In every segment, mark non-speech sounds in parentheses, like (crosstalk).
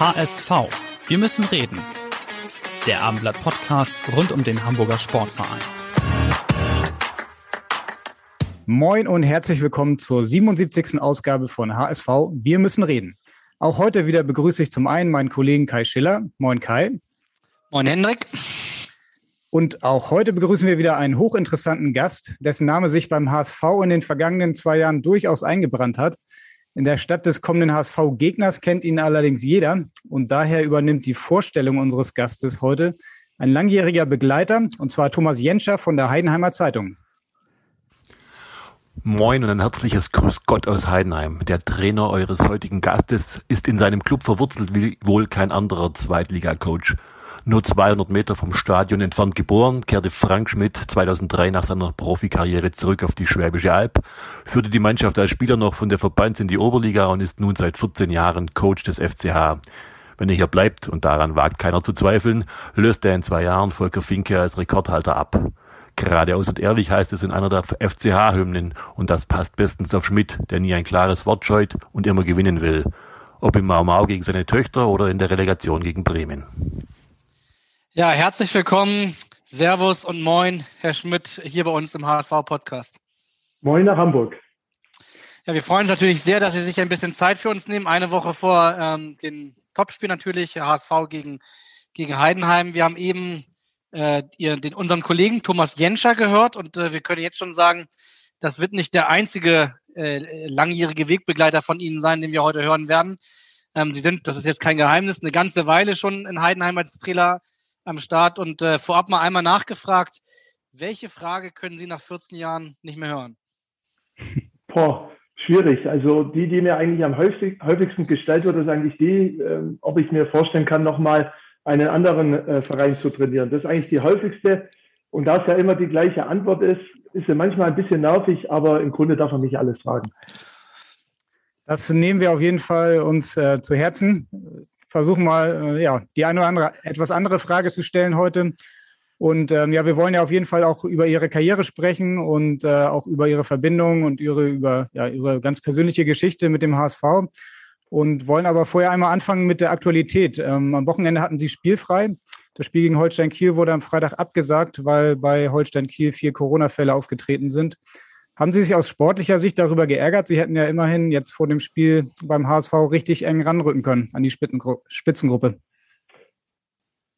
HSV. Wir müssen reden. Der Abendblatt Podcast rund um den Hamburger Sportverein. Moin und herzlich willkommen zur 77. Ausgabe von HSV. Wir müssen reden. Auch heute wieder begrüße ich zum einen meinen Kollegen Kai Schiller. Moin Kai. Moin Hendrik. Und auch heute begrüßen wir wieder einen hochinteressanten Gast, dessen Name sich beim HSV in den vergangenen zwei Jahren durchaus eingebrannt hat. In der Stadt des kommenden HSV-Gegners kennt ihn allerdings jeder und daher übernimmt die Vorstellung unseres Gastes heute ein langjähriger Begleiter, und zwar Thomas Jenscher von der Heidenheimer Zeitung. Moin und ein herzliches Grüß Gott aus Heidenheim. Der Trainer eures heutigen Gastes ist in seinem Club verwurzelt wie wohl kein anderer Zweitliga-Coach nur 200 Meter vom Stadion entfernt geboren, kehrte Frank Schmidt 2003 nach seiner Profikarriere zurück auf die Schwäbische Alb, führte die Mannschaft als Spieler noch von der Verbands in die Oberliga und ist nun seit 14 Jahren Coach des FCH. Wenn er hier bleibt, und daran wagt keiner zu zweifeln, löst er in zwei Jahren Volker Finke als Rekordhalter ab. Geradeaus und ehrlich heißt es in einer der FCH-Hymnen und das passt bestens auf Schmidt, der nie ein klares Wort scheut und immer gewinnen will. Ob im Mau Mau gegen seine Töchter oder in der Relegation gegen Bremen. Ja, herzlich willkommen, Servus und Moin, Herr Schmidt, hier bei uns im HSV-Podcast. Moin nach Hamburg. Ja, wir freuen uns natürlich sehr, dass Sie sich ein bisschen Zeit für uns nehmen. Eine Woche vor ähm, dem Topspiel natürlich, HSV gegen, gegen Heidenheim. Wir haben eben äh, ihr, den, unseren Kollegen Thomas Jenscher gehört und äh, wir können jetzt schon sagen, das wird nicht der einzige äh, langjährige Wegbegleiter von Ihnen sein, den wir heute hören werden. Ähm, Sie sind, das ist jetzt kein Geheimnis, eine ganze Weile schon in Heidenheim als Trainer am Start und äh, vorab mal einmal nachgefragt, welche Frage können Sie nach 14 Jahren nicht mehr hören? (laughs) Boah, schwierig. Also die, die mir eigentlich am häufig, häufigsten gestellt wird, ist eigentlich die, äh, ob ich mir vorstellen kann, nochmal einen anderen äh, Verein zu trainieren. Das ist eigentlich die häufigste. Und da es ja immer die gleiche Antwort ist, ist sie manchmal ein bisschen nervig, aber im Grunde darf man nicht alles fragen. Das nehmen wir auf jeden Fall uns äh, zu Herzen versuchen mal, äh, ja, die eine oder andere etwas andere Frage zu stellen heute. Und ähm, ja, wir wollen ja auf jeden Fall auch über Ihre Karriere sprechen und äh, auch über Ihre Verbindung und Ihre, über, ja, Ihre ganz persönliche Geschichte mit dem HSV. Und wollen aber vorher einmal anfangen mit der Aktualität. Ähm, am Wochenende hatten Sie spielfrei. Das Spiel gegen Holstein Kiel wurde am Freitag abgesagt, weil bei Holstein Kiel vier Corona-Fälle aufgetreten sind. Haben Sie sich aus sportlicher Sicht darüber geärgert? Sie hätten ja immerhin jetzt vor dem Spiel beim HSV richtig eng ranrücken können an die Spitzengruppe.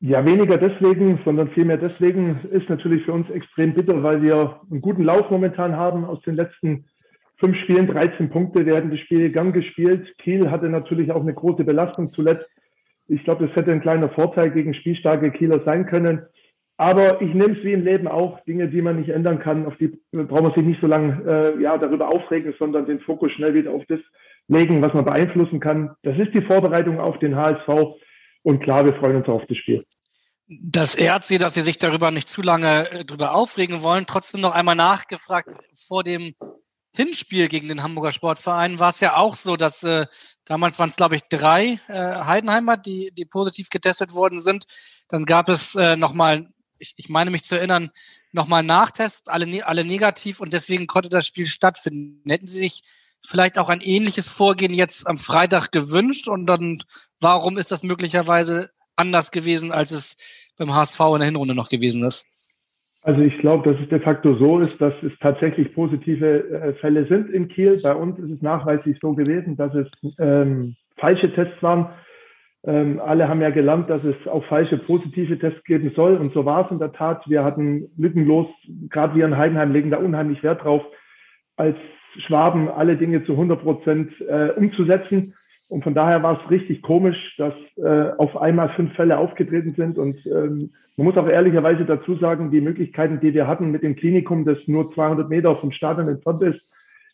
Ja, weniger deswegen, sondern vielmehr deswegen ist natürlich für uns extrem bitter, weil wir einen guten Lauf momentan haben aus den letzten fünf Spielen, 13 Punkte. Hätten das Spiel gern gespielt. Kiel hatte natürlich auch eine große Belastung zuletzt. Ich glaube, das hätte ein kleiner Vorteil gegen spielstarke Kieler sein können. Aber ich nehme es wie im Leben auch, Dinge, die man nicht ändern kann, auf die braucht man sich nicht so lange äh, ja, darüber aufregen, sondern den Fokus schnell wieder auf das legen, was man beeinflussen kann. Das ist die Vorbereitung auf den HSV und klar, wir freuen uns auf das Spiel. Das ehrt Sie, dass Sie sich darüber nicht zu lange äh, darüber aufregen wollen. Trotzdem noch einmal nachgefragt, vor dem Hinspiel gegen den Hamburger Sportverein war es ja auch so, dass äh, damals waren es, glaube ich, drei äh, Heidenheimer, die, die positiv getestet worden sind. Dann gab es äh, nochmal ich, ich meine mich zu erinnern, nochmal Nachtest, alle, ne, alle negativ und deswegen konnte das Spiel stattfinden. Hätten Sie sich vielleicht auch ein ähnliches Vorgehen jetzt am Freitag gewünscht und dann warum ist das möglicherweise anders gewesen, als es beim HSV in der Hinrunde noch gewesen ist? Also ich glaube, dass es de facto so ist, dass es tatsächlich positive äh, Fälle sind in Kiel. Bei uns ist es nachweislich so gewesen, dass es ähm, falsche Tests waren. Ähm, alle haben ja gelernt, dass es auch falsche positive Tests geben soll. Und so war es in der Tat. Wir hatten lückenlos, gerade wir in Heidenheim legen da unheimlich Wert drauf, als Schwaben alle Dinge zu 100 Prozent äh, umzusetzen. Und von daher war es richtig komisch, dass äh, auf einmal fünf Fälle aufgetreten sind. Und ähm, man muss auch ehrlicherweise dazu sagen, die Möglichkeiten, die wir hatten mit dem Klinikum, das nur 200 Meter vom Stadion entfernt ist,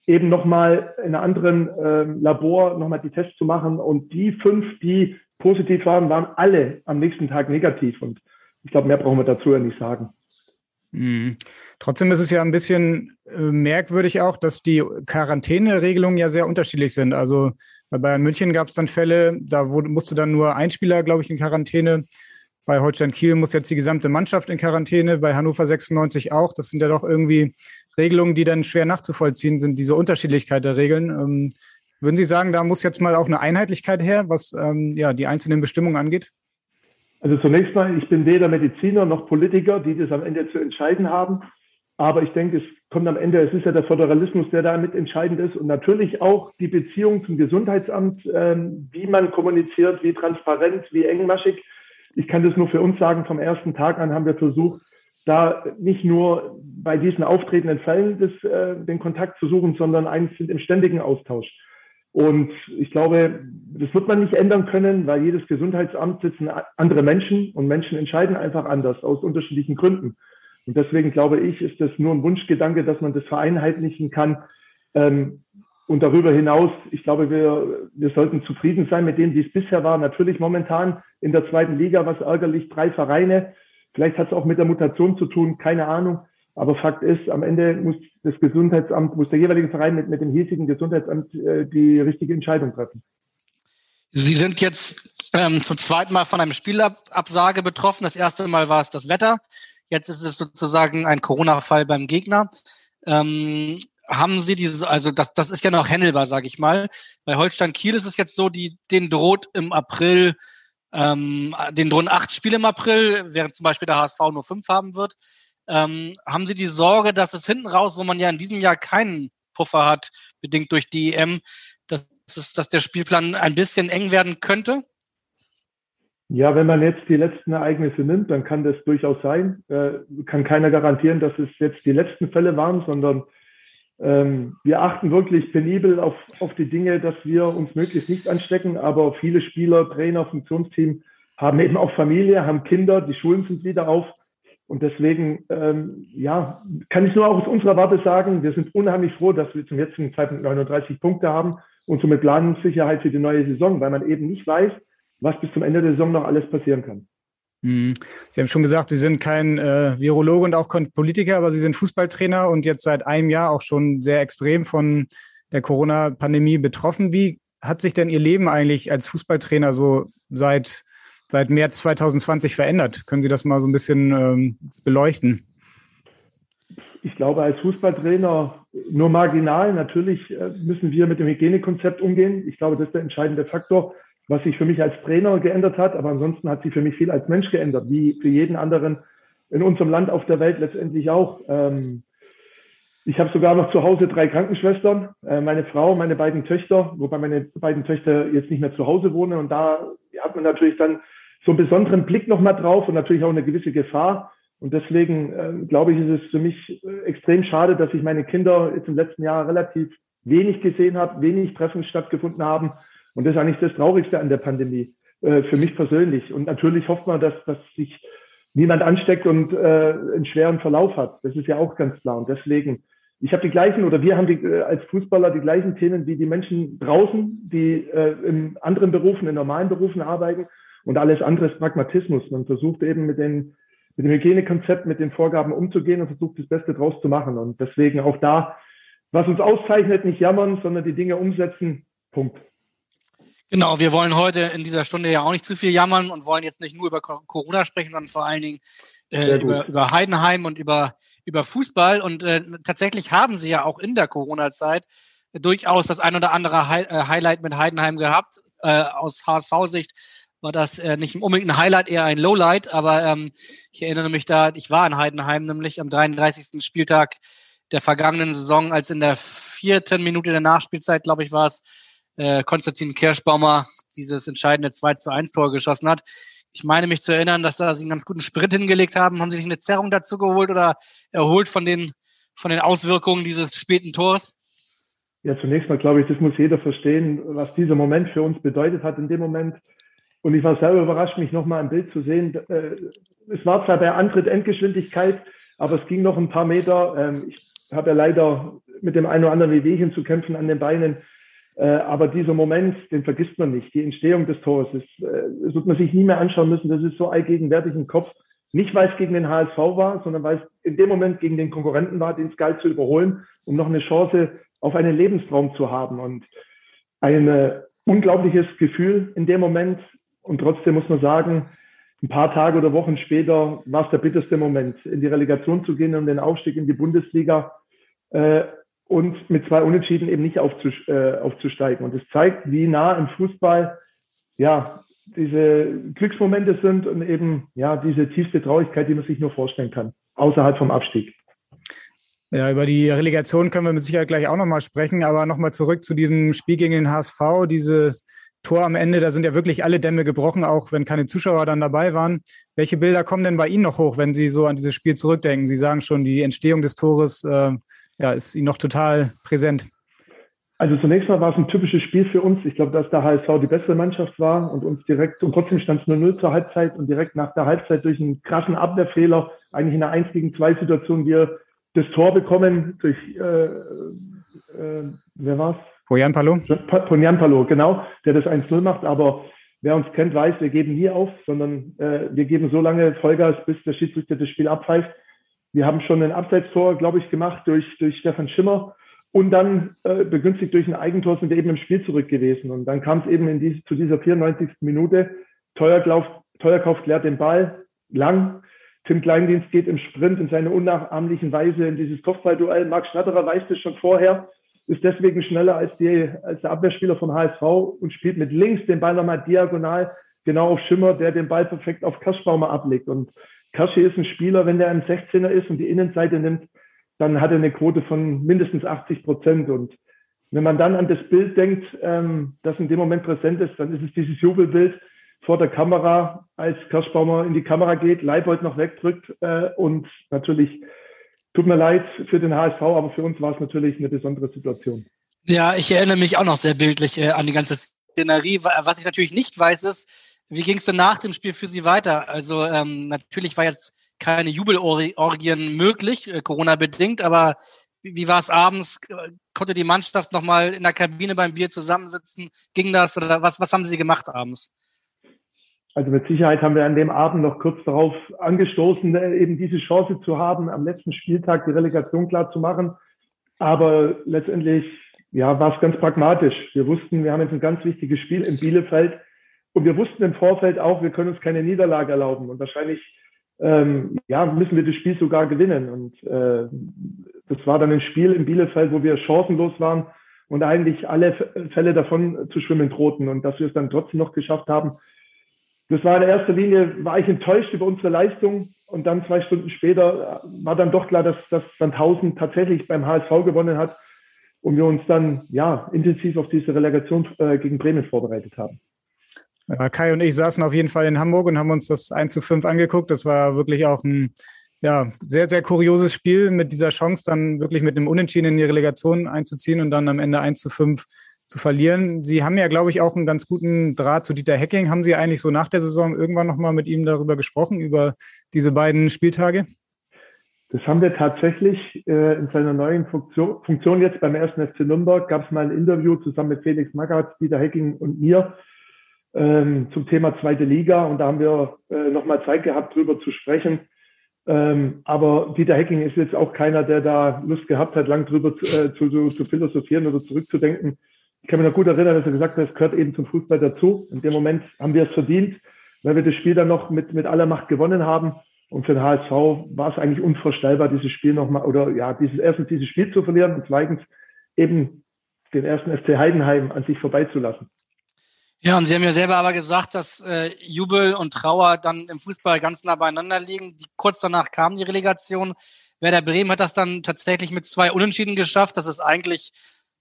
eben nochmal in einem anderen äh, Labor nochmal die Tests zu machen. Und die fünf, die positiv waren, waren alle am nächsten Tag negativ. Und ich glaube, mehr brauchen wir dazu ja nicht sagen. Mhm. Trotzdem ist es ja ein bisschen äh, merkwürdig auch, dass die Quarantäneregelungen ja sehr unterschiedlich sind. Also bei Bayern München gab es dann Fälle, da wurde, musste dann nur ein Spieler, glaube ich, in Quarantäne. Bei Holstein Kiel muss jetzt die gesamte Mannschaft in Quarantäne, bei Hannover 96 auch. Das sind ja doch irgendwie Regelungen, die dann schwer nachzuvollziehen sind, diese Unterschiedlichkeit der Regeln. Würden Sie sagen, da muss jetzt mal auch eine Einheitlichkeit her, was ähm, ja, die einzelnen Bestimmungen angeht? Also zunächst mal, ich bin weder Mediziner noch Politiker, die das am Ende zu entscheiden haben. Aber ich denke, es kommt am Ende, es ist ja der Föderalismus, der da mit entscheidend ist und natürlich auch die Beziehung zum Gesundheitsamt, ähm, wie man kommuniziert, wie transparent, wie engmaschig. Ich kann das nur für uns sagen, vom ersten Tag an haben wir versucht, da nicht nur bei diesen auftretenden Fällen des, äh, den Kontakt zu suchen, sondern eigentlich sind im ständigen Austausch. Und ich glaube, das wird man nicht ändern können, weil jedes Gesundheitsamt sitzen andere Menschen und Menschen entscheiden einfach anders aus unterschiedlichen Gründen. Und deswegen glaube ich, ist das nur ein Wunschgedanke, dass man das vereinheitlichen kann. Ähm, und darüber hinaus, ich glaube, wir, wir sollten zufrieden sein mit dem, wie es bisher war. Natürlich momentan in der zweiten Liga, was ärgerlich, drei Vereine. Vielleicht hat es auch mit der Mutation zu tun, keine Ahnung. Aber Fakt ist, am Ende muss das Gesundheitsamt, muss der jeweilige Verein mit, mit dem hiesigen Gesundheitsamt äh, die richtige Entscheidung treffen. Sie sind jetzt ähm, zum zweiten Mal von einem Spielabsage betroffen. Das erste Mal war es das Wetter. Jetzt ist es sozusagen ein Corona-Fall beim Gegner. Ähm, haben Sie diese, also das, das ist ja noch händelbar, sage ich mal. Bei Holstein Kiel ist es jetzt so, die, den droht im April, ähm, den drohen acht Spiele im April, während zum Beispiel der HSV nur fünf haben wird. Ähm, haben Sie die Sorge, dass es hinten raus, wo man ja in diesem Jahr keinen Puffer hat, bedingt durch die EM, dass, es, dass der Spielplan ein bisschen eng werden könnte? Ja, wenn man jetzt die letzten Ereignisse nimmt, dann kann das durchaus sein. Äh, kann keiner garantieren, dass es jetzt die letzten Fälle waren, sondern ähm, wir achten wirklich penibel auf, auf die Dinge, dass wir uns möglichst nicht anstecken. Aber viele Spieler, Trainer, Funktionsteam haben eben auch Familie, haben Kinder, die Schulen sind wieder auf. Und deswegen, ähm, ja, kann ich nur auch aus unserer Warte sagen, wir sind unheimlich froh, dass wir zum jetzigen Zeitpunkt 39 Punkte haben und somit Planungssicherheit für die neue Saison, weil man eben nicht weiß, was bis zum Ende der Saison noch alles passieren kann. Hm. Sie haben schon gesagt, Sie sind kein äh, Virologe und auch kein Politiker, aber Sie sind Fußballtrainer und jetzt seit einem Jahr auch schon sehr extrem von der Corona-Pandemie betroffen. Wie hat sich denn Ihr Leben eigentlich als Fußballtrainer so seit seit März 2020 verändert? Können Sie das mal so ein bisschen ähm, beleuchten? Ich glaube, als Fußballtrainer nur marginal. Natürlich äh, müssen wir mit dem Hygienekonzept umgehen. Ich glaube, das ist der entscheidende Faktor, was sich für mich als Trainer geändert hat. Aber ansonsten hat sich für mich viel als Mensch geändert, wie für jeden anderen in unserem Land auf der Welt letztendlich auch. Ähm, ich habe sogar noch zu Hause drei Krankenschwestern, äh, meine Frau, meine beiden Töchter, wobei meine beiden Töchter jetzt nicht mehr zu Hause wohnen. Und da hat man natürlich dann so einen besonderen Blick nochmal drauf und natürlich auch eine gewisse Gefahr. Und deswegen äh, glaube ich, ist es für mich äh, extrem schade, dass ich meine Kinder jetzt im letzten Jahr relativ wenig gesehen habe, wenig Treffen stattgefunden haben. Und das ist eigentlich das Traurigste an der Pandemie, äh, für mich persönlich. Und natürlich hofft man, dass, dass sich niemand ansteckt und äh, einen schweren Verlauf hat. Das ist ja auch ganz klar. Und deswegen, ich habe die gleichen oder wir haben die, äh, als Fußballer die gleichen Themen wie die Menschen draußen, die äh, in anderen Berufen, in normalen Berufen arbeiten. Und alles andere ist Pragmatismus. Man versucht eben mit, den, mit dem Hygienekonzept, mit den Vorgaben umzugehen und versucht das Beste draus zu machen. Und deswegen auch da, was uns auszeichnet, nicht jammern, sondern die Dinge umsetzen. Punkt. Genau, wir wollen heute in dieser Stunde ja auch nicht zu viel jammern und wollen jetzt nicht nur über Corona sprechen, sondern vor allen Dingen äh, über, über Heidenheim und über, über Fußball. Und äh, tatsächlich haben sie ja auch in der Corona-Zeit durchaus das ein oder andere Hi äh, Highlight mit Heidenheim gehabt. Äh, aus HSV-Sicht war das äh, nicht unbedingt ein Highlight, eher ein Lowlight, aber ähm, ich erinnere mich da, ich war in Heidenheim nämlich am 33. Spieltag der vergangenen Saison, als in der vierten Minute der Nachspielzeit, glaube ich, war es, äh, Konstantin Kirschbaumer dieses entscheidende 2 zu 1 Tor geschossen hat. Ich meine mich zu erinnern, dass da sie einen ganz guten Sprint hingelegt haben. Haben sie sich eine Zerrung dazu geholt oder erholt von den, von den Auswirkungen dieses späten Tors? Ja, zunächst mal glaube ich, das muss jeder verstehen, was dieser Moment für uns bedeutet hat in dem Moment. Und ich war selber überrascht, mich nochmal im Bild zu sehen. Äh, es war zwar bei Antritt Endgeschwindigkeit, aber es ging noch ein paar Meter. Ähm, ich habe ja leider mit dem einen oder anderen Wehwehchen zu kämpfen an den Beinen. Äh, aber dieser Moment, den vergisst man nicht. Die Entstehung des Tores, das, äh, das wird man sich nie mehr anschauen müssen. Das ist so allgegenwärtig im Kopf. Nicht, weil es gegen den HSV war, sondern weil es in dem Moment gegen den Konkurrenten war, den Sky zu überholen, um noch eine Chance auf einen Lebenstraum zu haben. Und ein äh, unglaubliches Gefühl in dem Moment. Und trotzdem muss man sagen, ein paar Tage oder Wochen später war es der bitterste Moment, in die Relegation zu gehen und den Aufstieg in die Bundesliga äh, und mit zwei Unentschieden eben nicht äh, aufzusteigen. Und es zeigt, wie nah im Fußball ja diese Glücksmomente sind und eben ja diese tiefste Traurigkeit, die man sich nur vorstellen kann, außerhalb vom Abstieg. Ja, über die Relegation können wir mit Sicherheit gleich auch nochmal sprechen, aber nochmal zurück zu diesem Spiel gegen den HSV, dieses Tor am Ende, da sind ja wirklich alle Dämme gebrochen, auch wenn keine Zuschauer dann dabei waren. Welche Bilder kommen denn bei Ihnen noch hoch, wenn Sie so an dieses Spiel zurückdenken? Sie sagen schon, die Entstehung des Tores äh, ja, ist Ihnen noch total präsent. Also zunächst mal war es ein typisches Spiel für uns. Ich glaube, dass der HSV die bessere Mannschaft war und uns direkt, und trotzdem stand es nur 0 zur Halbzeit und direkt nach der Halbzeit durch einen krassen Abwehrfehler, eigentlich in einer 1 gegen 2 Situation, wir das Tor bekommen durch, äh, äh, wer war's? Poyan Palo. Poyan Palo, genau, der das 1-0 macht. Aber wer uns kennt, weiß, wir geben nie auf, sondern äh, wir geben so lange Vollgas, bis der Schiedsrichter das Spiel abpfeift. Wir haben schon ein Abseitstor, glaube ich, gemacht durch, durch Stefan Schimmer. Und dann äh, begünstigt durch ein Eigentor sind wir eben im Spiel zurück gewesen. Und dann kam es eben in diese, zu dieser 94. Minute. Teuerkauf, Teuerkauf klärt den Ball lang. Tim Kleindienst geht im Sprint in seiner unnachahmlichen Weise in dieses Kopfballduell. Marc Schnatterer weiß das schon vorher ist deswegen schneller als, die, als der Abwehrspieler von HSV und spielt mit links den Ball nochmal diagonal genau auf Schimmer, der den Ball perfekt auf Kaschbaumer ablegt. Und Kaschi ist ein Spieler, wenn der im 16er ist und die Innenseite nimmt, dann hat er eine Quote von mindestens 80 Prozent. Und wenn man dann an das Bild denkt, ähm, das in dem Moment präsent ist, dann ist es dieses Jubelbild vor der Kamera, als Kaschbaumer in die Kamera geht, Leibold noch wegdrückt äh, und natürlich Tut mir leid für den HSV, aber für uns war es natürlich eine besondere Situation. Ja, ich erinnere mich auch noch sehr bildlich äh, an die ganze Szenerie. Was ich natürlich nicht weiß, ist, wie ging es denn nach dem Spiel für Sie weiter? Also ähm, natürlich war jetzt keine Jubelorgien möglich, äh, Corona-bedingt, aber wie, wie war es abends? Konnte die Mannschaft nochmal in der Kabine beim Bier zusammensitzen? Ging das oder was, was haben Sie gemacht abends? Also mit Sicherheit haben wir an dem Abend noch kurz darauf angestoßen, äh, eben diese Chance zu haben, am letzten Spieltag die Relegation klar zu machen. Aber letztendlich, ja, war es ganz pragmatisch. Wir wussten, wir haben jetzt ein ganz wichtiges Spiel in Bielefeld. Und wir wussten im Vorfeld auch, wir können uns keine Niederlage erlauben. Und wahrscheinlich, ähm, ja, müssen wir das Spiel sogar gewinnen. Und äh, das war dann ein Spiel in Bielefeld, wo wir chancenlos waren und eigentlich alle Fälle davon zu schwimmen drohten. Und dass wir es dann trotzdem noch geschafft haben, das war in erster Linie, war ich enttäuscht über unsere Leistung. Und dann zwei Stunden später war dann doch klar, dass, dass Sandhausen tatsächlich beim HSV gewonnen hat und wir uns dann ja intensiv auf diese Relegation äh, gegen Bremen vorbereitet haben. Ja, Kai und ich saßen auf jeden Fall in Hamburg und haben uns das 1 zu 5 angeguckt. Das war wirklich auch ein ja, sehr, sehr kurioses Spiel mit dieser Chance, dann wirklich mit einem Unentschieden in die Relegation einzuziehen und dann am Ende 1 zu 5 zu verlieren. Sie haben ja, glaube ich, auch einen ganz guten Draht zu Dieter Hecking. Haben Sie eigentlich so nach der Saison irgendwann nochmal mit ihm darüber gesprochen, über diese beiden Spieltage? Das haben wir tatsächlich äh, in seiner neuen Funktion, Funktion jetzt beim ersten FC Nürnberg. Gab es mal ein Interview zusammen mit Felix Magath, Dieter Hecking und mir ähm, zum Thema zweite Liga. Und da haben wir äh, nochmal Zeit gehabt, darüber zu sprechen. Ähm, aber Dieter Hecking ist jetzt auch keiner, der da Lust gehabt hat, lang drüber zu, äh, zu, zu, zu philosophieren oder zurückzudenken ich kann mich noch gut erinnern, dass er gesagt hat, es gehört eben zum Fußball dazu. In dem Moment haben wir es verdient, weil wir das Spiel dann noch mit, mit aller Macht gewonnen haben. Und für den HSV war es eigentlich unvorstellbar, dieses Spiel nochmal, oder ja, dieses erstens dieses Spiel zu verlieren und zweitens eben den ersten FC Heidenheim an sich vorbeizulassen. Ja, und Sie haben ja selber aber gesagt, dass äh, Jubel und Trauer dann im Fußball ganz nah beieinander liegen. Die, kurz danach kam die Relegation. Werder Bremen hat das dann tatsächlich mit zwei Unentschieden geschafft. Das ist eigentlich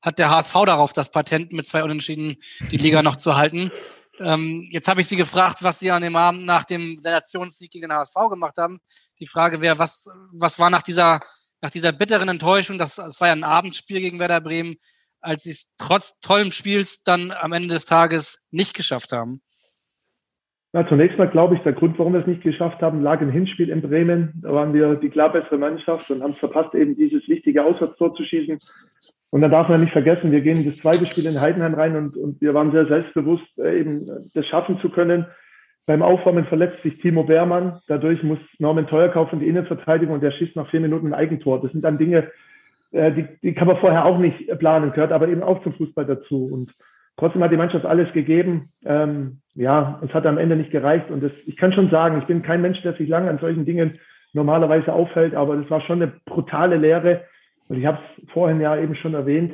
hat der HSV darauf das Patent, mit zwei Unentschieden die Liga noch zu halten. Ähm, jetzt habe ich Sie gefragt, was Sie an dem Abend nach dem Nationssieg gegen den HSV gemacht haben. Die Frage wäre, was, was war nach dieser, nach dieser bitteren Enttäuschung, das, das war ja ein Abendspiel gegen Werder Bremen, als Sie es trotz tollem Spiels dann am Ende des Tages nicht geschafft haben? Na, zunächst mal glaube ich, der Grund, warum wir es nicht geschafft haben, lag im Hinspiel in Bremen. Da waren wir die klar bessere Mannschaft und haben es verpasst, eben dieses wichtige Auswärtstor zu schießen. Und dann darf man nicht vergessen, wir gehen in das zweite Spiel in Heidenheim rein und, und wir waren sehr selbstbewusst, äh, eben das schaffen zu können. Beim Aufwärmen verletzt sich Timo Beermann. Dadurch muss Norman Teuerkauf in die Innenverteidigung und der schießt nach vier Minuten ein Eigentor. Das sind dann Dinge, äh, die, die kann man vorher auch nicht planen, gehört aber eben auch zum Fußball dazu. Und trotzdem hat die Mannschaft alles gegeben. Ähm, ja, es hat am Ende nicht gereicht. Und das, ich kann schon sagen, ich bin kein Mensch, der sich lange an solchen Dingen normalerweise aufhält, aber das war schon eine brutale Lehre. Und ich habe es vorhin ja eben schon erwähnt.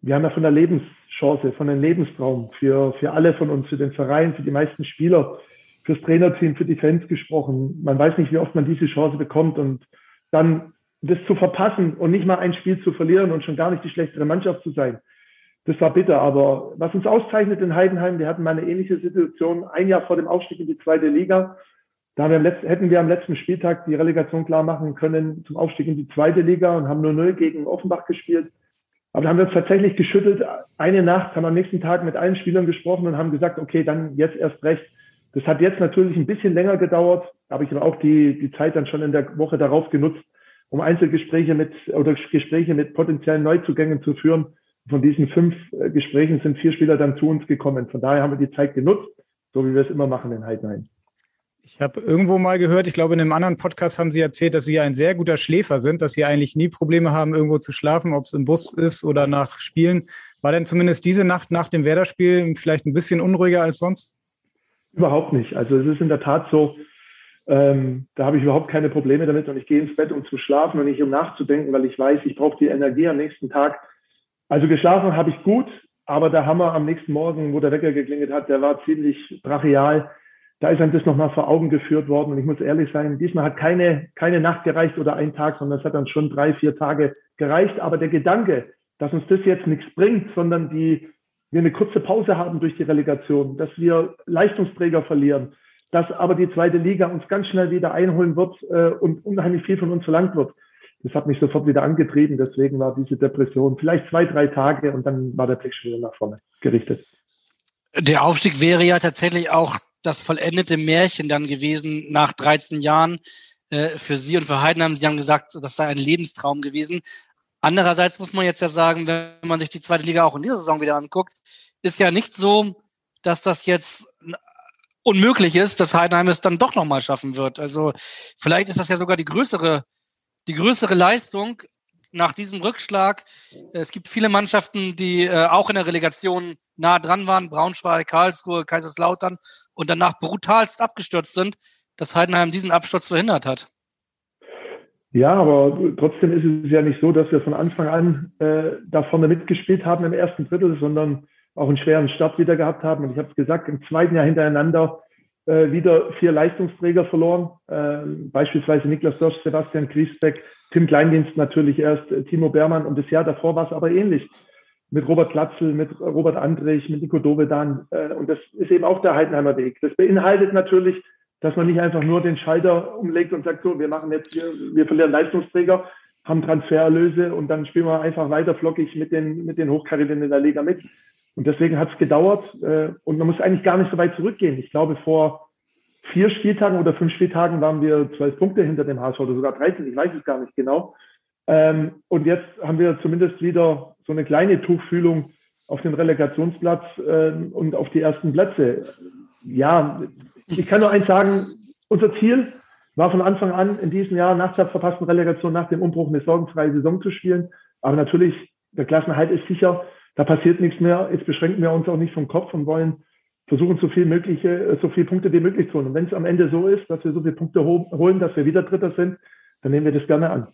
Wir haben ja von der Lebenschance, von einem Lebenstraum für, für alle von uns, für den Verein, für die meisten Spieler, fürs Trainerteam, für die Fans gesprochen. Man weiß nicht, wie oft man diese Chance bekommt und dann das zu verpassen und nicht mal ein Spiel zu verlieren und schon gar nicht die schlechtere Mannschaft zu sein das war bitter. Aber was uns auszeichnet in Heidenheim, wir hatten mal eine ähnliche Situation ein Jahr vor dem Aufstieg in die zweite Liga. Da wir letzten, hätten wir am letzten Spieltag die Relegation klar machen können zum Aufstieg in die zweite Liga und haben nur 0 gegen Offenbach gespielt. Aber da haben wir uns tatsächlich geschüttelt. Eine Nacht haben am nächsten Tag mit allen Spielern gesprochen und haben gesagt, okay, dann jetzt erst recht. Das hat jetzt natürlich ein bisschen länger gedauert, aber ich habe auch die, die Zeit dann schon in der Woche darauf genutzt, um Einzelgespräche mit oder Gespräche mit potenziellen Neuzugängen zu führen von diesen fünf äh, Gesprächen sind vier Spieler dann zu uns gekommen. Von daher haben wir die Zeit genutzt, so wie wir es immer machen in Heidenheim. Ich habe irgendwo mal gehört, ich glaube, in einem anderen Podcast haben Sie erzählt, dass Sie ein sehr guter Schläfer sind, dass Sie eigentlich nie Probleme haben, irgendwo zu schlafen, ob es im Bus ist oder nach Spielen. War denn zumindest diese Nacht nach dem Werder-Spiel vielleicht ein bisschen unruhiger als sonst? Überhaupt nicht. Also es ist in der Tat so, ähm, da habe ich überhaupt keine Probleme damit und ich gehe ins Bett, um zu schlafen und nicht um nachzudenken, weil ich weiß, ich brauche die Energie am nächsten Tag also geschlafen habe ich gut, aber der Hammer am nächsten Morgen, wo der Wecker geklingelt hat, der war ziemlich brachial. Da ist einem das nochmal vor Augen geführt worden. Und ich muss ehrlich sein, diesmal hat keine, keine Nacht gereicht oder ein Tag, sondern es hat dann schon drei, vier Tage gereicht. Aber der Gedanke, dass uns das jetzt nichts bringt, sondern die, wir eine kurze Pause haben durch die Relegation, dass wir Leistungsträger verlieren, dass aber die zweite Liga uns ganz schnell wieder einholen wird äh, und unheimlich viel von uns verlangt wird das hat mich sofort wieder angetrieben. Deswegen war diese Depression vielleicht zwei, drei Tage und dann war der Blick schon wieder nach vorne gerichtet. Der Aufstieg wäre ja tatsächlich auch das vollendete Märchen dann gewesen nach 13 Jahren äh, für Sie und für Heidenheim. Sie haben gesagt, das sei ein Lebenstraum gewesen. Andererseits muss man jetzt ja sagen, wenn man sich die zweite Liga auch in dieser Saison wieder anguckt, ist ja nicht so, dass das jetzt unmöglich ist, dass Heidenheim es dann doch nochmal schaffen wird. Also vielleicht ist das ja sogar die größere die größere Leistung nach diesem Rückschlag. Es gibt viele Mannschaften, die äh, auch in der Relegation nah dran waren, Braunschweig, Karlsruhe, Kaiserslautern und danach brutalst abgestürzt sind, dass Heidenheim diesen Absturz verhindert hat. Ja, aber trotzdem ist es ja nicht so, dass wir von Anfang an äh, da vorne mitgespielt haben im ersten Drittel, sondern auch einen schweren Start wieder gehabt haben. Und ich habe es gesagt, im zweiten Jahr hintereinander äh, wieder vier Leistungsträger verloren, äh, beispielsweise Niklas Dorsch, Sebastian Griesbeck, Tim Kleindienst natürlich erst, äh, Timo Bermann und das Jahr davor war es aber ähnlich. Mit Robert Glatzel, mit Robert Andrich, mit Nico Dovedan. Äh, und das ist eben auch der Heidenheimer Weg. Das beinhaltet natürlich, dass man nicht einfach nur den Schalter umlegt und sagt, so, wir machen jetzt, wir, wir verlieren Leistungsträger, haben Transfererlöse und dann spielen wir einfach weiter flockig mit den, mit den Hochkarätern in der Liga mit. Und deswegen hat es gedauert äh, und man muss eigentlich gar nicht so weit zurückgehen. Ich glaube, vor vier Spieltagen oder fünf Spieltagen waren wir zwölf Punkte hinter dem HSV oder sogar 13, ich weiß es gar nicht genau. Ähm, und jetzt haben wir zumindest wieder so eine kleine Tuchfühlung auf den Relegationsplatz äh, und auf die ersten Plätze. Ja, ich kann nur eins sagen, unser Ziel war von Anfang an in diesem Jahr nach der verpassten Relegation, nach dem Umbruch eine sorgenfreie Saison zu spielen. Aber natürlich, der Klassenhalt ist sicher da passiert nichts mehr. Jetzt beschränken wir uns auch nicht vom Kopf und wollen versuchen, so viel mögliche, so viele Punkte wie möglich zu holen. Und wenn es am Ende so ist, dass wir so viele Punkte holen, dass wir wieder Dritter sind, dann nehmen wir das gerne an.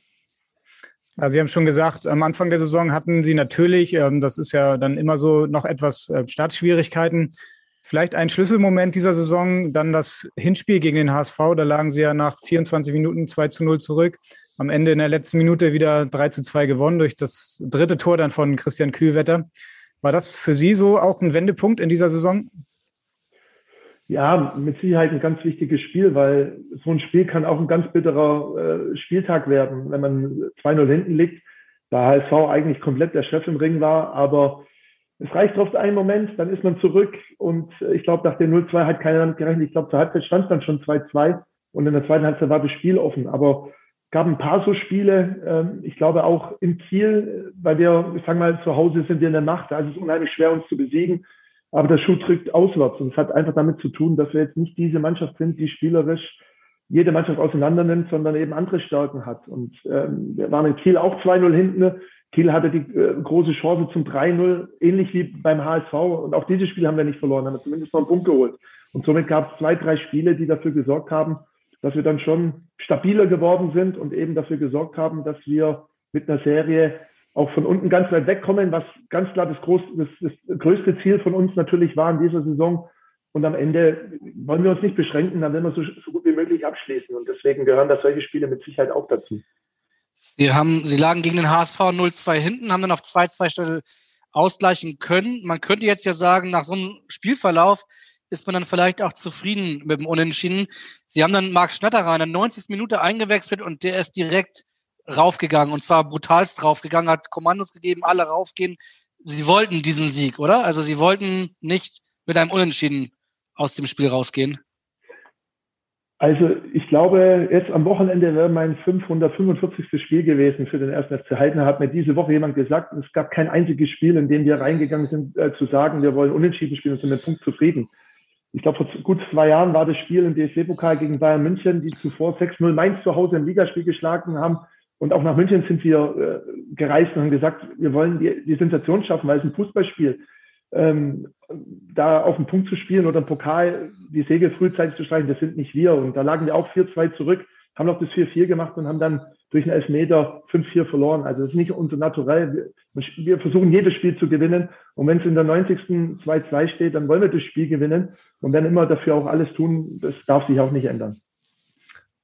Also Sie haben schon gesagt, am Anfang der Saison hatten Sie natürlich, ähm, das ist ja dann immer so, noch etwas äh, Startschwierigkeiten. Vielleicht ein Schlüsselmoment dieser Saison, dann das Hinspiel gegen den HSV. Da lagen Sie ja nach 24 Minuten 2 zu 0 zurück am Ende in der letzten Minute wieder 3 zu 2 gewonnen durch das dritte Tor dann von Christian Kühlwetter. War das für Sie so auch ein Wendepunkt in dieser Saison? Ja, mit Sicherheit ein ganz wichtiges Spiel, weil so ein Spiel kann auch ein ganz bitterer äh, Spieltag werden, wenn man 2-0 hinten liegt. Da HSV eigentlich komplett der Chef im Ring war, aber es reicht oft einen Moment, dann ist man zurück und ich glaube, nach dem 0-2 hat keiner gerechnet. Ich glaube, zur Halbzeit stand es dann schon 2-2 und in der zweiten Halbzeit war das Spiel offen. Aber gab ein paar so Spiele, ähm, ich glaube auch in Kiel, weil wir, ich sage mal, zu Hause sind wir in der Nacht, da ist es unheimlich schwer, uns zu besiegen. Aber der Schuh drückt auswärts und es hat einfach damit zu tun, dass wir jetzt nicht diese Mannschaft sind, die spielerisch jede Mannschaft auseinander nimmt, sondern eben andere Stärken hat. Und ähm, wir waren in Kiel auch 2-0 hinten. Kiel hatte die äh, große Chance zum 3-0, ähnlich wie beim HSV. Und auch dieses Spiel haben wir nicht verloren, haben wir zumindest noch einen Punkt geholt. Und somit gab es zwei, drei Spiele, die dafür gesorgt haben, dass wir dann schon stabiler geworden sind und eben dafür gesorgt haben, dass wir mit einer Serie auch von unten ganz weit wegkommen, was ganz klar das, groß, das, das größte Ziel von uns natürlich war in dieser Saison. Und am Ende wollen wir uns nicht beschränken, dann werden wir so, so gut wie möglich abschließen. Und deswegen gehören da solche Spiele mit Sicherheit auch dazu. Sie, haben, Sie lagen gegen den HSV 0-2 hinten, haben dann auf 2-2 Stelle ausgleichen können. Man könnte jetzt ja sagen, nach so einem Spielverlauf ist man dann vielleicht auch zufrieden mit dem Unentschieden. Sie haben dann Marc Schnatterer in der 90. Minute eingewechselt und der ist direkt raufgegangen und zwar brutalst raufgegangen, hat Kommandos gegeben, alle raufgehen. Sie wollten diesen Sieg, oder? Also sie wollten nicht mit einem Unentschieden aus dem Spiel rausgehen. Also ich glaube, jetzt am Wochenende wäre mein 545. Spiel gewesen für den ersten FC Heidenheim. Hat mir diese Woche jemand gesagt, es gab kein einziges Spiel, in dem wir reingegangen sind, äh, zu sagen, wir wollen unentschieden spielen und sind mit Punkt zufrieden ich glaube, vor gut zwei Jahren war das Spiel im DFB-Pokal gegen Bayern München, die zuvor 6-0 Mainz zu Hause im Ligaspiel geschlagen haben. Und auch nach München sind wir äh, gereist und haben gesagt, wir wollen die, die Sensation schaffen, weil es ein Fußballspiel ähm, da auf den Punkt zu spielen oder im Pokal die Segel frühzeitig zu streichen, das sind nicht wir. Und da lagen wir auch 4-2 zurück, haben noch das 4-4 gemacht und haben dann durch einen Elfmeter 5-4 verloren. Also das ist nicht unser Naturell. Wir versuchen jedes Spiel zu gewinnen. Und wenn es in der 90. 2-2 steht, dann wollen wir das Spiel gewinnen und werden immer dafür auch alles tun. Das darf sich auch nicht ändern.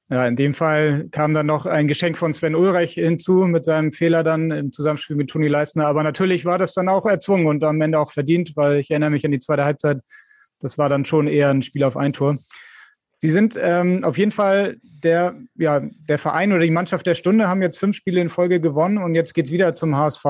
Ja, in dem Fall kam dann noch ein Geschenk von Sven Ulreich hinzu mit seinem Fehler dann im Zusammenspiel mit Toni Leistner. Aber natürlich war das dann auch erzwungen und am Ende auch verdient, weil ich erinnere mich an die zweite Halbzeit. Das war dann schon eher ein Spiel auf ein Tor. Sie sind ähm, auf jeden Fall der, ja, der Verein oder die Mannschaft der Stunde, haben jetzt fünf Spiele in Folge gewonnen und jetzt geht es wieder zum HSV.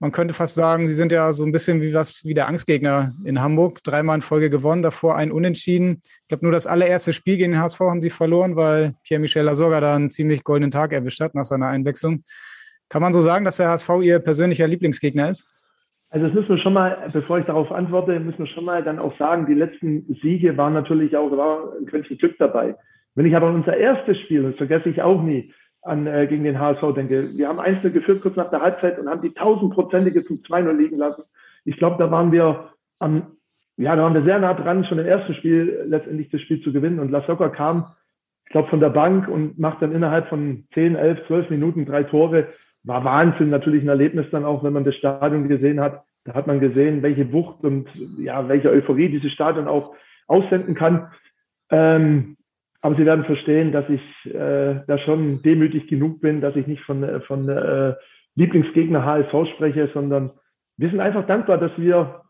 Man könnte fast sagen, sie sind ja so ein bisschen wie was wie der Angstgegner in Hamburg. Dreimal in Folge gewonnen, davor ein Unentschieden. Ich glaube, nur das allererste Spiel gegen den HSV haben sie verloren, weil Pierre-Michel Lasorga da einen ziemlich goldenen Tag erwischt hat nach seiner Einwechslung. Kann man so sagen, dass der HSV ihr persönlicher Lieblingsgegner ist? Also das müssen wir schon mal, bevor ich darauf antworte, müssen wir schon mal dann auch sagen, die letzten Siege waren natürlich auch, war ein Quäntchen Glück dabei. Wenn ich aber an unser erstes Spiel, das vergesse ich auch nie, an, äh, gegen den HSV denke, wir haben einzelne geführt kurz nach der Halbzeit und haben die tausendprozentige zum 2-0 liegen lassen. Ich glaube, da waren wir am, ja, da waren wir sehr nah dran, schon im ersten Spiel letztendlich das Spiel zu gewinnen. Und Lasocca kam, ich glaube, von der Bank und macht dann innerhalb von 10, 11, 12 Minuten drei Tore war Wahnsinn, natürlich ein Erlebnis dann auch, wenn man das Stadion gesehen hat. Da hat man gesehen, welche Wucht und ja, welche Euphorie dieses Stadion auch aussenden kann. Ähm, aber Sie werden verstehen, dass ich äh, da schon demütig genug bin, dass ich nicht von, äh, von äh, Lieblingsgegner HSV spreche, sondern wir sind einfach dankbar, dass wir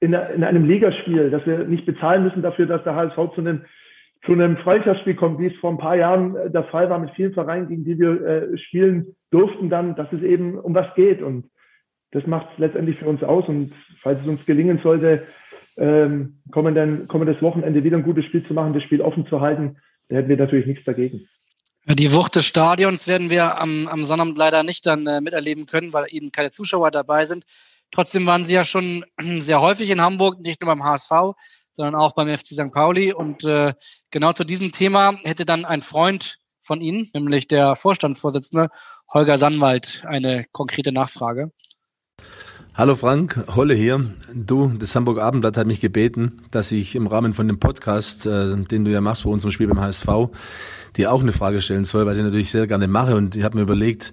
in, in einem Ligaspiel, dass wir nicht bezahlen müssen dafür, dass der HSV zu einem zu einem Freundschaftsspiel kommt, wie es vor ein paar Jahren äh, der Fall war mit vielen Vereinen, gegen die wir äh, spielen durften, dann, dass es eben um was geht. Und das macht es letztendlich für uns aus. Und falls es uns gelingen sollte, ähm, kommenden, kommendes Wochenende wieder ein gutes Spiel zu machen, das Spiel offen zu halten, da hätten wir natürlich nichts dagegen. Die Wucht des Stadions werden wir am, am Sonnabend leider nicht dann äh, miterleben können, weil eben keine Zuschauer dabei sind. Trotzdem waren Sie ja schon (clears throat) sehr häufig in Hamburg, nicht nur beim HSV, sondern auch beim FC St. Pauli. Und äh, genau zu diesem Thema hätte dann ein Freund von Ihnen, nämlich der Vorstandsvorsitzende Holger Sannwald, eine konkrete Nachfrage. Hallo Frank, Holle hier. Du, das Hamburg Abendblatt hat mich gebeten, dass ich im Rahmen von dem Podcast, äh, den du ja machst vor unserem Spiel beim HSV, dir auch eine Frage stellen soll, was ich natürlich sehr gerne mache. Und ich habe mir überlegt,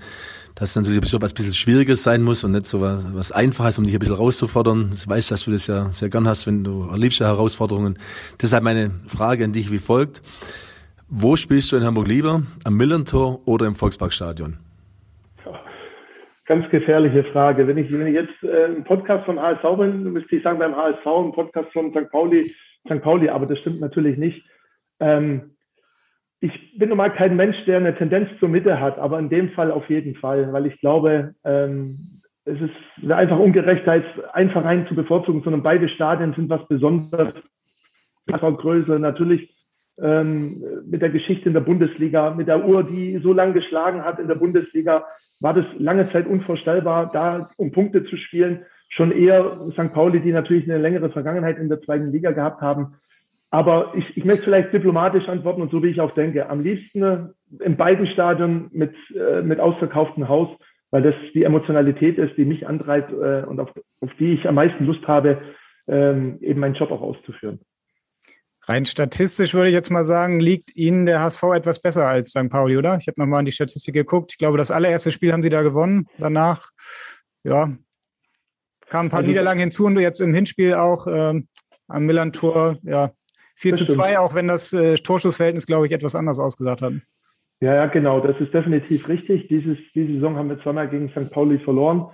dass es natürlich so was bisschen Schwieriges sein muss und nicht so was, was Einfaches, um dich ein bisschen rauszufordern. Ich weiß, dass du das ja sehr gern hast, wenn du erlebst ja Herausforderungen. Deshalb meine Frage an dich wie folgt. Wo spielst du in Hamburg lieber? Am Millentor oder im Volksparkstadion? Ganz gefährliche Frage. Wenn ich, wenn ich jetzt äh, einen Podcast von HSV bin, müsste ich sagen beim HSV, ein Podcast von St. Pauli, St. Pauli, aber das stimmt natürlich nicht. Ähm, ich bin normal kein Mensch, der eine Tendenz zur Mitte hat, aber in dem Fall auf jeden Fall, weil ich glaube, ähm, es ist einfach ungerecht, da jetzt ein Verein zu bevorzugen, sondern beide Stadien sind was Besonderes. Größe natürlich ähm, mit der Geschichte in der Bundesliga, mit der Uhr, die so lange geschlagen hat in der Bundesliga, war das lange Zeit unvorstellbar, da um Punkte zu spielen. Schon eher St. Pauli, die natürlich eine längere Vergangenheit in der zweiten Liga gehabt haben. Aber ich, ich möchte vielleicht diplomatisch antworten und so wie ich auch denke. Am liebsten äh, in beiden Stadien mit, äh, mit ausverkauftem Haus, weil das die Emotionalität ist, die mich antreibt äh, und auf, auf die ich am meisten Lust habe, ähm, eben meinen Job auch auszuführen. Rein statistisch würde ich jetzt mal sagen, liegt Ihnen der HSV etwas besser als St. Pauli, oder? Ich habe nochmal in die Statistik geguckt. Ich glaube, das allererste Spiel haben Sie da gewonnen. Danach, ja, kamen ein paar also, Niederlagen hinzu und jetzt im Hinspiel auch ähm, am Millantor, ja, 4 zu 2, auch wenn das äh, Torschussverhältnis, glaube ich, etwas anders ausgesagt hat. Ja, ja, genau, das ist definitiv richtig. Dieses, diese Saison haben wir zweimal gegen St. Pauli verloren.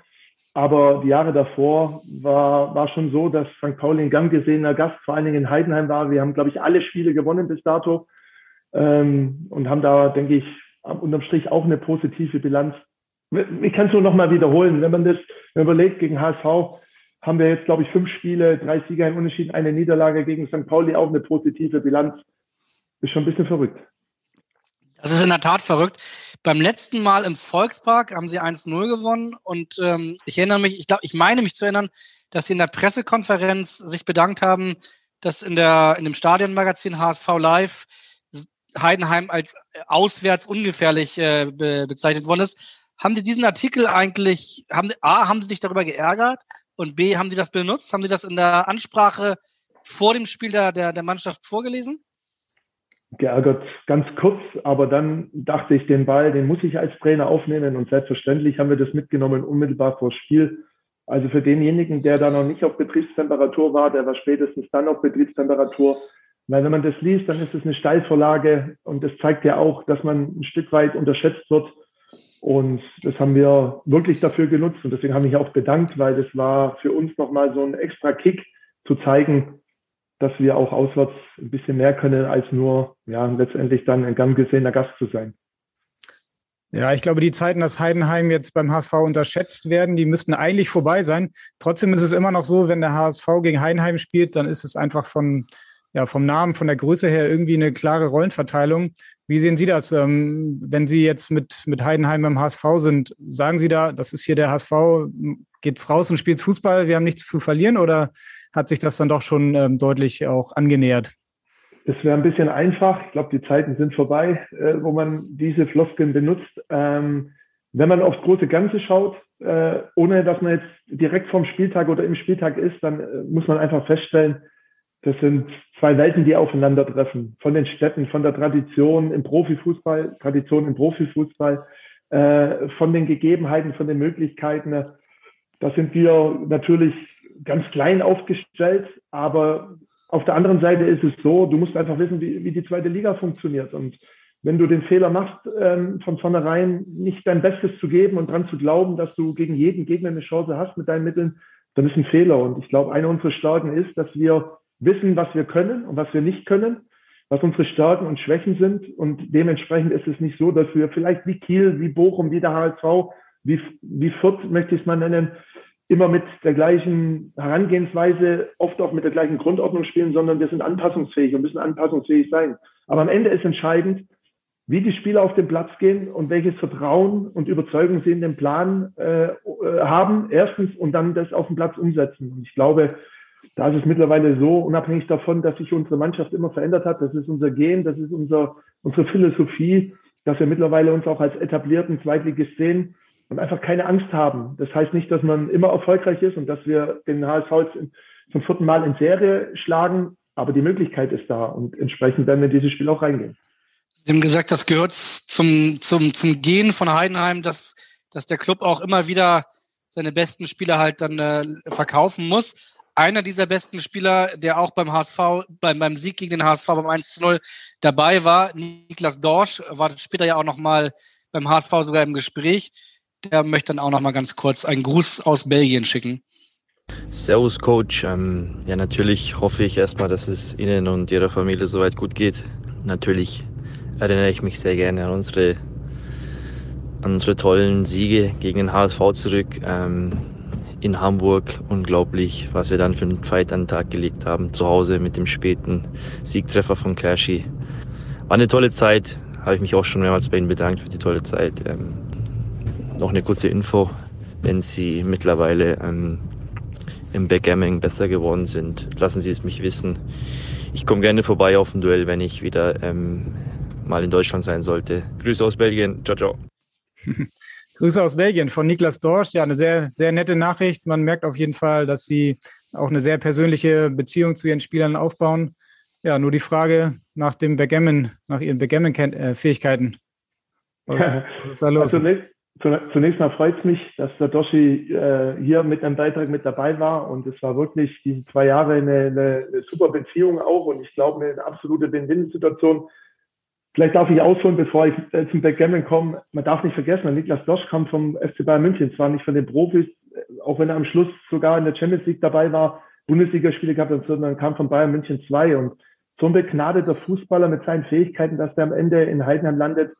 Aber die Jahre davor war, war schon so, dass St. Pauli ein gern gesehener Gast, vor allen Dingen in Heidenheim war. Wir haben, glaube ich, alle Spiele gewonnen bis dato ähm, und haben da, denke ich, unterm Strich auch eine positive Bilanz. Ich kann es nur nochmal wiederholen. Wenn man das überlegt, gegen HSV haben wir jetzt, glaube ich, fünf Spiele, drei Sieger, ein Unterschied, eine Niederlage gegen St. Pauli, auch eine positive Bilanz. Ist schon ein bisschen verrückt. Das ist in der Tat verrückt. Beim letzten Mal im Volkspark haben sie 1-0 gewonnen und ähm, ich erinnere mich, ich glaube, ich meine mich zu erinnern, dass sie in der Pressekonferenz sich bedankt haben, dass in der in dem Stadionmagazin HSV Live Heidenheim als auswärts ungefährlich äh, be bezeichnet worden ist. Haben Sie diesen Artikel eigentlich, haben, A, haben Sie sich darüber geärgert und B, haben Sie das benutzt? Haben Sie das in der Ansprache vor dem Spiel der, der, der Mannschaft vorgelesen? geärgert, ganz kurz, aber dann dachte ich, den Ball, den muss ich als Trainer aufnehmen und selbstverständlich haben wir das mitgenommen unmittelbar vor Spiel. Also für denjenigen, der da noch nicht auf Betriebstemperatur war, der war spätestens dann auf Betriebstemperatur. Weil wenn man das liest, dann ist es eine Steilvorlage und das zeigt ja auch, dass man ein Stück weit unterschätzt wird. Und das haben wir wirklich dafür genutzt und deswegen habe ich auch bedankt, weil das war für uns nochmal so ein extra Kick zu zeigen, dass wir auch auswärts ein bisschen mehr können, als nur ja, letztendlich dann ein gern gesehener Gast zu sein. Ja, ich glaube, die Zeiten, dass Heidenheim jetzt beim HSV unterschätzt werden, die müssten eigentlich vorbei sein. Trotzdem ist es immer noch so, wenn der HSV gegen Heidenheim spielt, dann ist es einfach von, ja, vom Namen, von der Größe her irgendwie eine klare Rollenverteilung. Wie sehen Sie das, ähm, wenn Sie jetzt mit, mit Heidenheim beim HSV sind? Sagen Sie da, das ist hier der HSV, geht's raus und spielt Fußball, wir haben nichts zu verlieren oder hat sich das dann doch schon ähm, deutlich auch angenähert. Es wäre ein bisschen einfach. Ich glaube, die Zeiten sind vorbei, äh, wo man diese Floskeln benutzt. Ähm, wenn man aufs große Ganze schaut, äh, ohne dass man jetzt direkt vom Spieltag oder im Spieltag ist, dann äh, muss man einfach feststellen, das sind zwei Welten, die aufeinandertreffen. Von den Städten, von der Tradition im Profifußball, Tradition im Profifußball, äh, von den Gegebenheiten, von den Möglichkeiten. Da sind wir natürlich ganz klein aufgestellt, aber auf der anderen Seite ist es so, du musst einfach wissen, wie, wie die zweite Liga funktioniert. Und wenn du den Fehler machst, ähm, von vornherein nicht dein Bestes zu geben und dran zu glauben, dass du gegen jeden Gegner eine Chance hast mit deinen Mitteln, dann ist ein Fehler. Und ich glaube, eine unserer Stärken ist, dass wir wissen, was wir können und was wir nicht können, was unsere Stärken und Schwächen sind. Und dementsprechend ist es nicht so, dass wir vielleicht wie Kiel, wie Bochum, wie der HSV, wie, wie Fürth möchte ich es mal nennen, immer mit der gleichen Herangehensweise, oft auch mit der gleichen Grundordnung spielen, sondern wir sind anpassungsfähig und müssen anpassungsfähig sein. Aber am Ende ist entscheidend, wie die Spieler auf den Platz gehen und welches Vertrauen und Überzeugung sie in den Plan äh, äh, haben, erstens, und dann das auf dem Platz umsetzen. Und ich glaube, da ist es mittlerweile so, unabhängig davon, dass sich unsere Mannschaft immer verändert hat, das ist unser Gen, das ist unser, unsere Philosophie, dass wir mittlerweile uns auch als etablierten Zweitligist sehen und einfach keine Angst haben. Das heißt nicht, dass man immer erfolgreich ist und dass wir den HSV zum vierten Mal in Serie schlagen, aber die Möglichkeit ist da und entsprechend werden wir in dieses Spiel auch reingehen. Sie haben gesagt, das gehört zum, zum, zum Gehen von Heidenheim, dass, dass der Club auch immer wieder seine besten Spieler halt dann äh, verkaufen muss. Einer dieser besten Spieler, der auch beim HSV, beim, beim Sieg gegen den HSV beim 1 zu 0 dabei war, Niklas Dorsch, war später ja auch nochmal beim HSV sogar im Gespräch der möchte dann auch noch mal ganz kurz einen Gruß aus Belgien schicken. Servus Coach. Ähm, ja, natürlich hoffe ich erstmal, dass es Ihnen und Ihrer Familie soweit gut geht. Natürlich erinnere ich mich sehr gerne an unsere an unsere tollen Siege gegen den HSV zurück. Ähm, in Hamburg unglaublich, was wir dann für einen Fight an den Tag gelegt haben. Zu Hause mit dem späten Siegtreffer von Kershi. War eine tolle Zeit. Habe ich mich auch schon mehrmals bei Ihnen bedankt für die tolle Zeit. Ähm, noch eine kurze Info, wenn Sie mittlerweile ähm, im Backgammon besser geworden sind, lassen Sie es mich wissen. Ich komme gerne vorbei auf ein Duell, wenn ich wieder ähm, mal in Deutschland sein sollte. Grüße aus Belgien. Ciao, ciao. (laughs) Grüße aus Belgien von Niklas Dorsch. Ja, eine sehr, sehr nette Nachricht. Man merkt auf jeden Fall, dass Sie auch eine sehr persönliche Beziehung zu Ihren Spielern aufbauen. Ja, nur die Frage nach dem Backgammon, nach Ihren Backgammon-Fähigkeiten. Was, was ist da los? Also, Zunächst mal freut es mich, dass der Doshi äh, hier mit einem Beitrag mit dabei war und es war wirklich diese zwei Jahre eine, eine, eine super Beziehung auch und ich glaube eine absolute Win-Win-Situation. Vielleicht darf ich ausholen, bevor ich äh, zum Backgammon komme. Man darf nicht vergessen, Niklas Dosch kam vom FC Bayern München, zwar nicht von den Profis, äh, auch wenn er am Schluss sogar in der Champions League dabei war, Bundesligaspiele gehabt hat, sondern kam von Bayern München 2 und so ein begnadeter Fußballer mit seinen Fähigkeiten, dass der am Ende in Heidenheim landet,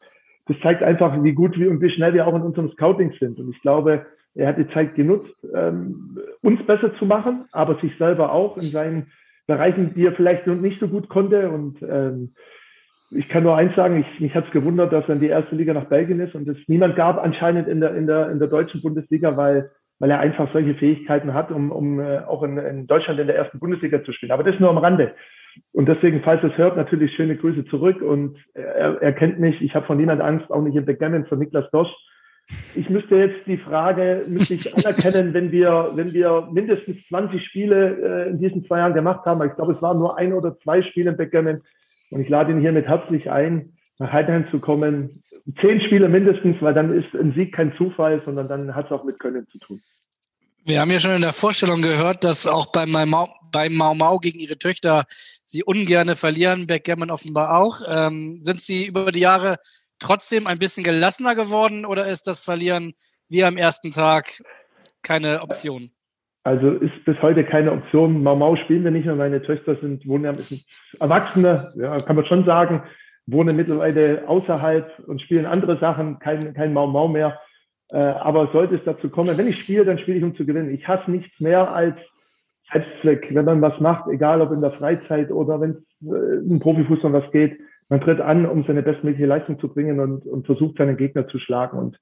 das zeigt einfach, wie gut wir und wie schnell wir auch in unserem Scouting sind. Und ich glaube, er hat die Zeit genutzt, ähm, uns besser zu machen, aber sich selber auch in seinen Bereichen, die er vielleicht nicht so gut konnte. Und ähm, ich kann nur eins sagen, ich, mich hat es gewundert, dass er in die erste Liga nach Belgien ist und es niemand gab anscheinend in der, in der, in der deutschen Bundesliga, weil, weil er einfach solche Fähigkeiten hat, um, um äh, auch in, in Deutschland in der ersten Bundesliga zu spielen. Aber das nur am Rande. Und deswegen, falls es hört, natürlich schöne Grüße zurück. Und er, er kennt mich. Ich habe von niemand Angst, auch nicht im Backgammon von Niklas Dosch. Ich müsste jetzt die Frage, müsste ich anerkennen, wenn wir, wenn wir mindestens 20 Spiele äh, in diesen zwei Jahren gemacht haben. Ich glaube, es waren nur ein oder zwei Spiele im Backgammon. Und ich lade ihn hiermit herzlich ein, nach Heidenheim zu kommen. Zehn Spiele mindestens, weil dann ist ein Sieg kein Zufall, sondern dann hat es auch mit Können zu tun. Wir haben ja schon in der Vorstellung gehört, dass auch beim Mau, beim Mau Mau gegen ihre Töchter sie ungerne verlieren, Backgammon offenbar auch. Ähm, sind sie über die Jahre trotzdem ein bisschen gelassener geworden oder ist das Verlieren wie am ersten Tag keine Option? Also ist bis heute keine Option. Mau Mau spielen wir nicht mehr. Meine Töchter sind, wohnen, sind Erwachsene, ja, kann man schon sagen, wohnen mittlerweile außerhalb und spielen andere Sachen, kein, kein Mau Mau mehr. Äh, aber sollte es dazu kommen, wenn ich spiele, dann spiele ich, um zu gewinnen. Ich hasse nichts mehr als Selbstzweck, wenn man was macht, egal ob in der Freizeit oder wenn es äh, im Profifußball was geht. Man tritt an, um seine bestmögliche Leistung zu bringen und, und versucht, seinen Gegner zu schlagen. Und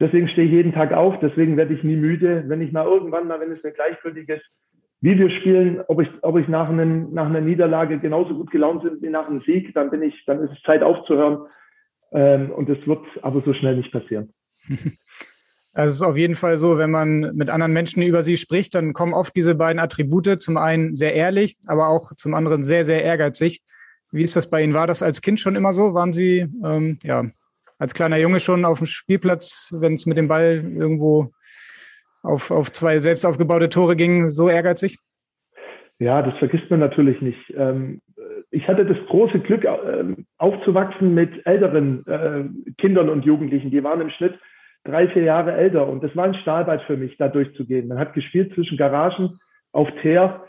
deswegen stehe ich jeden Tag auf, deswegen werde ich nie müde. Wenn ich mal irgendwann mal, wenn es mir gleichgültig ist, wie wir spielen, ob ich, ob ich nach, einem, nach einer Niederlage genauso gut gelaunt bin wie nach einem Sieg, dann bin ich, dann ist es Zeit aufzuhören. Ähm, und das wird aber so schnell nicht passieren. (laughs) Also es ist auf jeden Fall so, wenn man mit anderen Menschen über sie spricht, dann kommen oft diese beiden Attribute. Zum einen sehr ehrlich, aber auch zum anderen sehr, sehr ehrgeizig. Wie ist das bei Ihnen? War das als Kind schon immer so? Waren Sie ähm, ja als kleiner Junge schon auf dem Spielplatz, wenn es mit dem Ball irgendwo auf, auf zwei selbst aufgebaute Tore ging, so ehrgeizig? Ja, das vergisst man natürlich nicht. Ähm, ich hatte das große Glück, ähm, aufzuwachsen mit älteren äh, Kindern und Jugendlichen. Die waren im Schnitt drei, vier Jahre älter. Und das war ein Stahlbad für mich, da durchzugehen. Man hat gespielt zwischen Garagen auf Teer,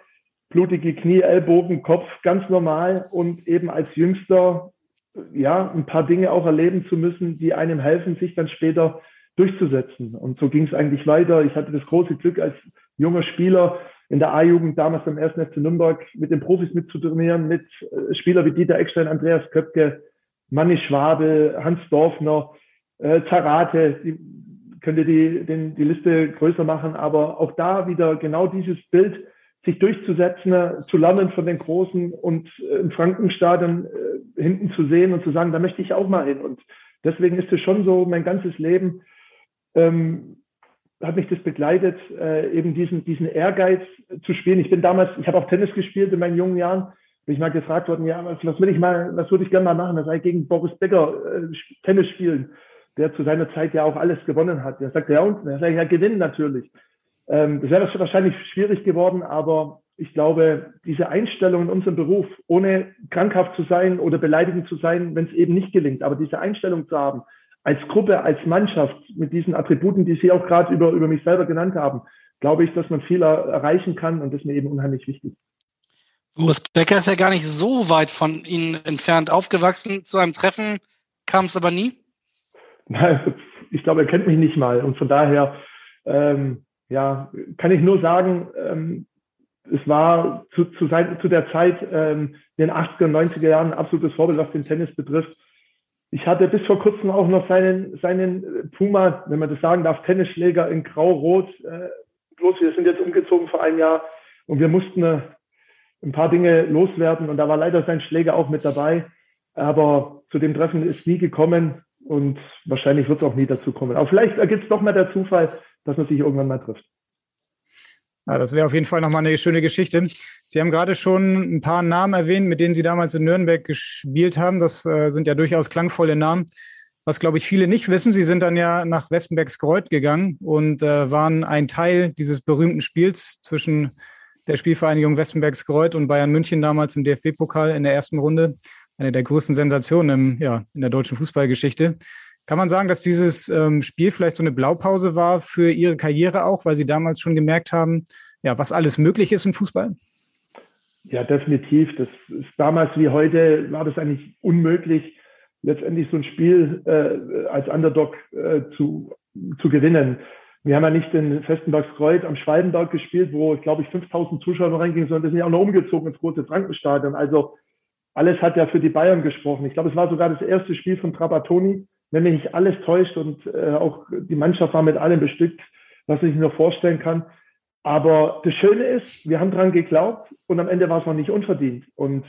blutige Knie, Ellbogen, Kopf, ganz normal. Und eben als Jüngster, ja, ein paar Dinge auch erleben zu müssen, die einem helfen, sich dann später durchzusetzen. Und so ging es eigentlich weiter. Ich hatte das große Glück, als junger Spieler in der A-Jugend damals beim 1. FC Nürnberg mit den Profis mitzutrainieren, mit äh, Spielern wie Dieter Eckstein, Andreas Köpke, Manni Schwabel, Hans Dorfner, äh, Zarate, die, könnte die, den, die Liste größer machen, aber auch da wieder genau dieses Bild, sich durchzusetzen, äh, zu lernen von den Großen und äh, im Frankenstadion äh, hinten zu sehen und zu sagen, da möchte ich auch mal hin. Und deswegen ist es schon so, mein ganzes Leben ähm, hat mich das begleitet, äh, eben diesen, diesen Ehrgeiz zu spielen. Ich bin damals, ich habe auch Tennis gespielt in meinen jungen Jahren. Bin ich mal gefragt worden, ja, was, was will ich mal, was würde ich gerne mal machen? Da sei gegen Boris Becker äh, Tennis spielen der zu seiner Zeit ja auch alles gewonnen hat. Der sagt, ja und, der sagt, ja gewinnen natürlich. Ähm, das wäre wahrscheinlich schwierig geworden, aber ich glaube, diese Einstellung in unserem Beruf, ohne krankhaft zu sein oder beleidigend zu sein, wenn es eben nicht gelingt, aber diese Einstellung zu haben, als Gruppe, als Mannschaft, mit diesen Attributen, die Sie auch gerade über, über mich selber genannt haben, glaube ich, dass man viel erreichen kann und das ist mir eben unheimlich wichtig. Urs Becker ist ja gar nicht so weit von Ihnen entfernt aufgewachsen. Zu einem Treffen kam es aber nie? (laughs) ich glaube, er kennt mich nicht mal. Und von daher, ähm, ja, kann ich nur sagen, ähm, es war zu, zu, zu der Zeit ähm, in den 80er und 90er Jahren ein absolutes Vorbild, was den Tennis betrifft. Ich hatte bis vor kurzem auch noch seinen, seinen Puma, wenn man das sagen darf, Tennisschläger in Grau-Rot. Äh, bloß wir sind jetzt umgezogen vor einem Jahr und wir mussten äh, ein paar Dinge loswerden und da war leider sein Schläger auch mit dabei. Aber zu dem Treffen ist nie gekommen und wahrscheinlich wird es auch nie dazu kommen. Aber vielleicht ergibt es doch mal der Zufall, dass man sich irgendwann mal trifft. Ja, das wäre auf jeden Fall nochmal eine schöne Geschichte. Sie haben gerade schon ein paar Namen erwähnt, mit denen Sie damals in Nürnberg gespielt haben. Das äh, sind ja durchaus klangvolle Namen. Was, glaube ich, viele nicht wissen, Sie sind dann ja nach Westenbergskreuth gegangen und äh, waren ein Teil dieses berühmten Spiels zwischen der Spielvereinigung Westenbergskreuth und Bayern München damals im DFB-Pokal in der ersten Runde. Eine der größten Sensationen im, ja, in der deutschen Fußballgeschichte. Kann man sagen, dass dieses ähm, Spiel vielleicht so eine Blaupause war für Ihre Karriere auch, weil Sie damals schon gemerkt haben, ja, was alles möglich ist im Fußball? Ja, definitiv. Das ist damals wie heute war das eigentlich unmöglich, letztendlich so ein Spiel äh, als Underdog äh, zu, zu gewinnen. Wir haben ja nicht in Festenbergskreuz am Schwalbenberg gespielt, wo, glaube ich, 5000 Zuschauer reingingen, sondern wir sind ja auch noch umgezogen ins große Frankenstadion. Also alles hat ja für die Bayern gesprochen. Ich glaube, es war sogar das erste Spiel von Trapattoni, wenn mich nicht alles täuscht und äh, auch die Mannschaft war mit allem bestückt, was ich mir vorstellen kann. Aber das Schöne ist, wir haben dran geglaubt und am Ende war es noch nicht unverdient. Und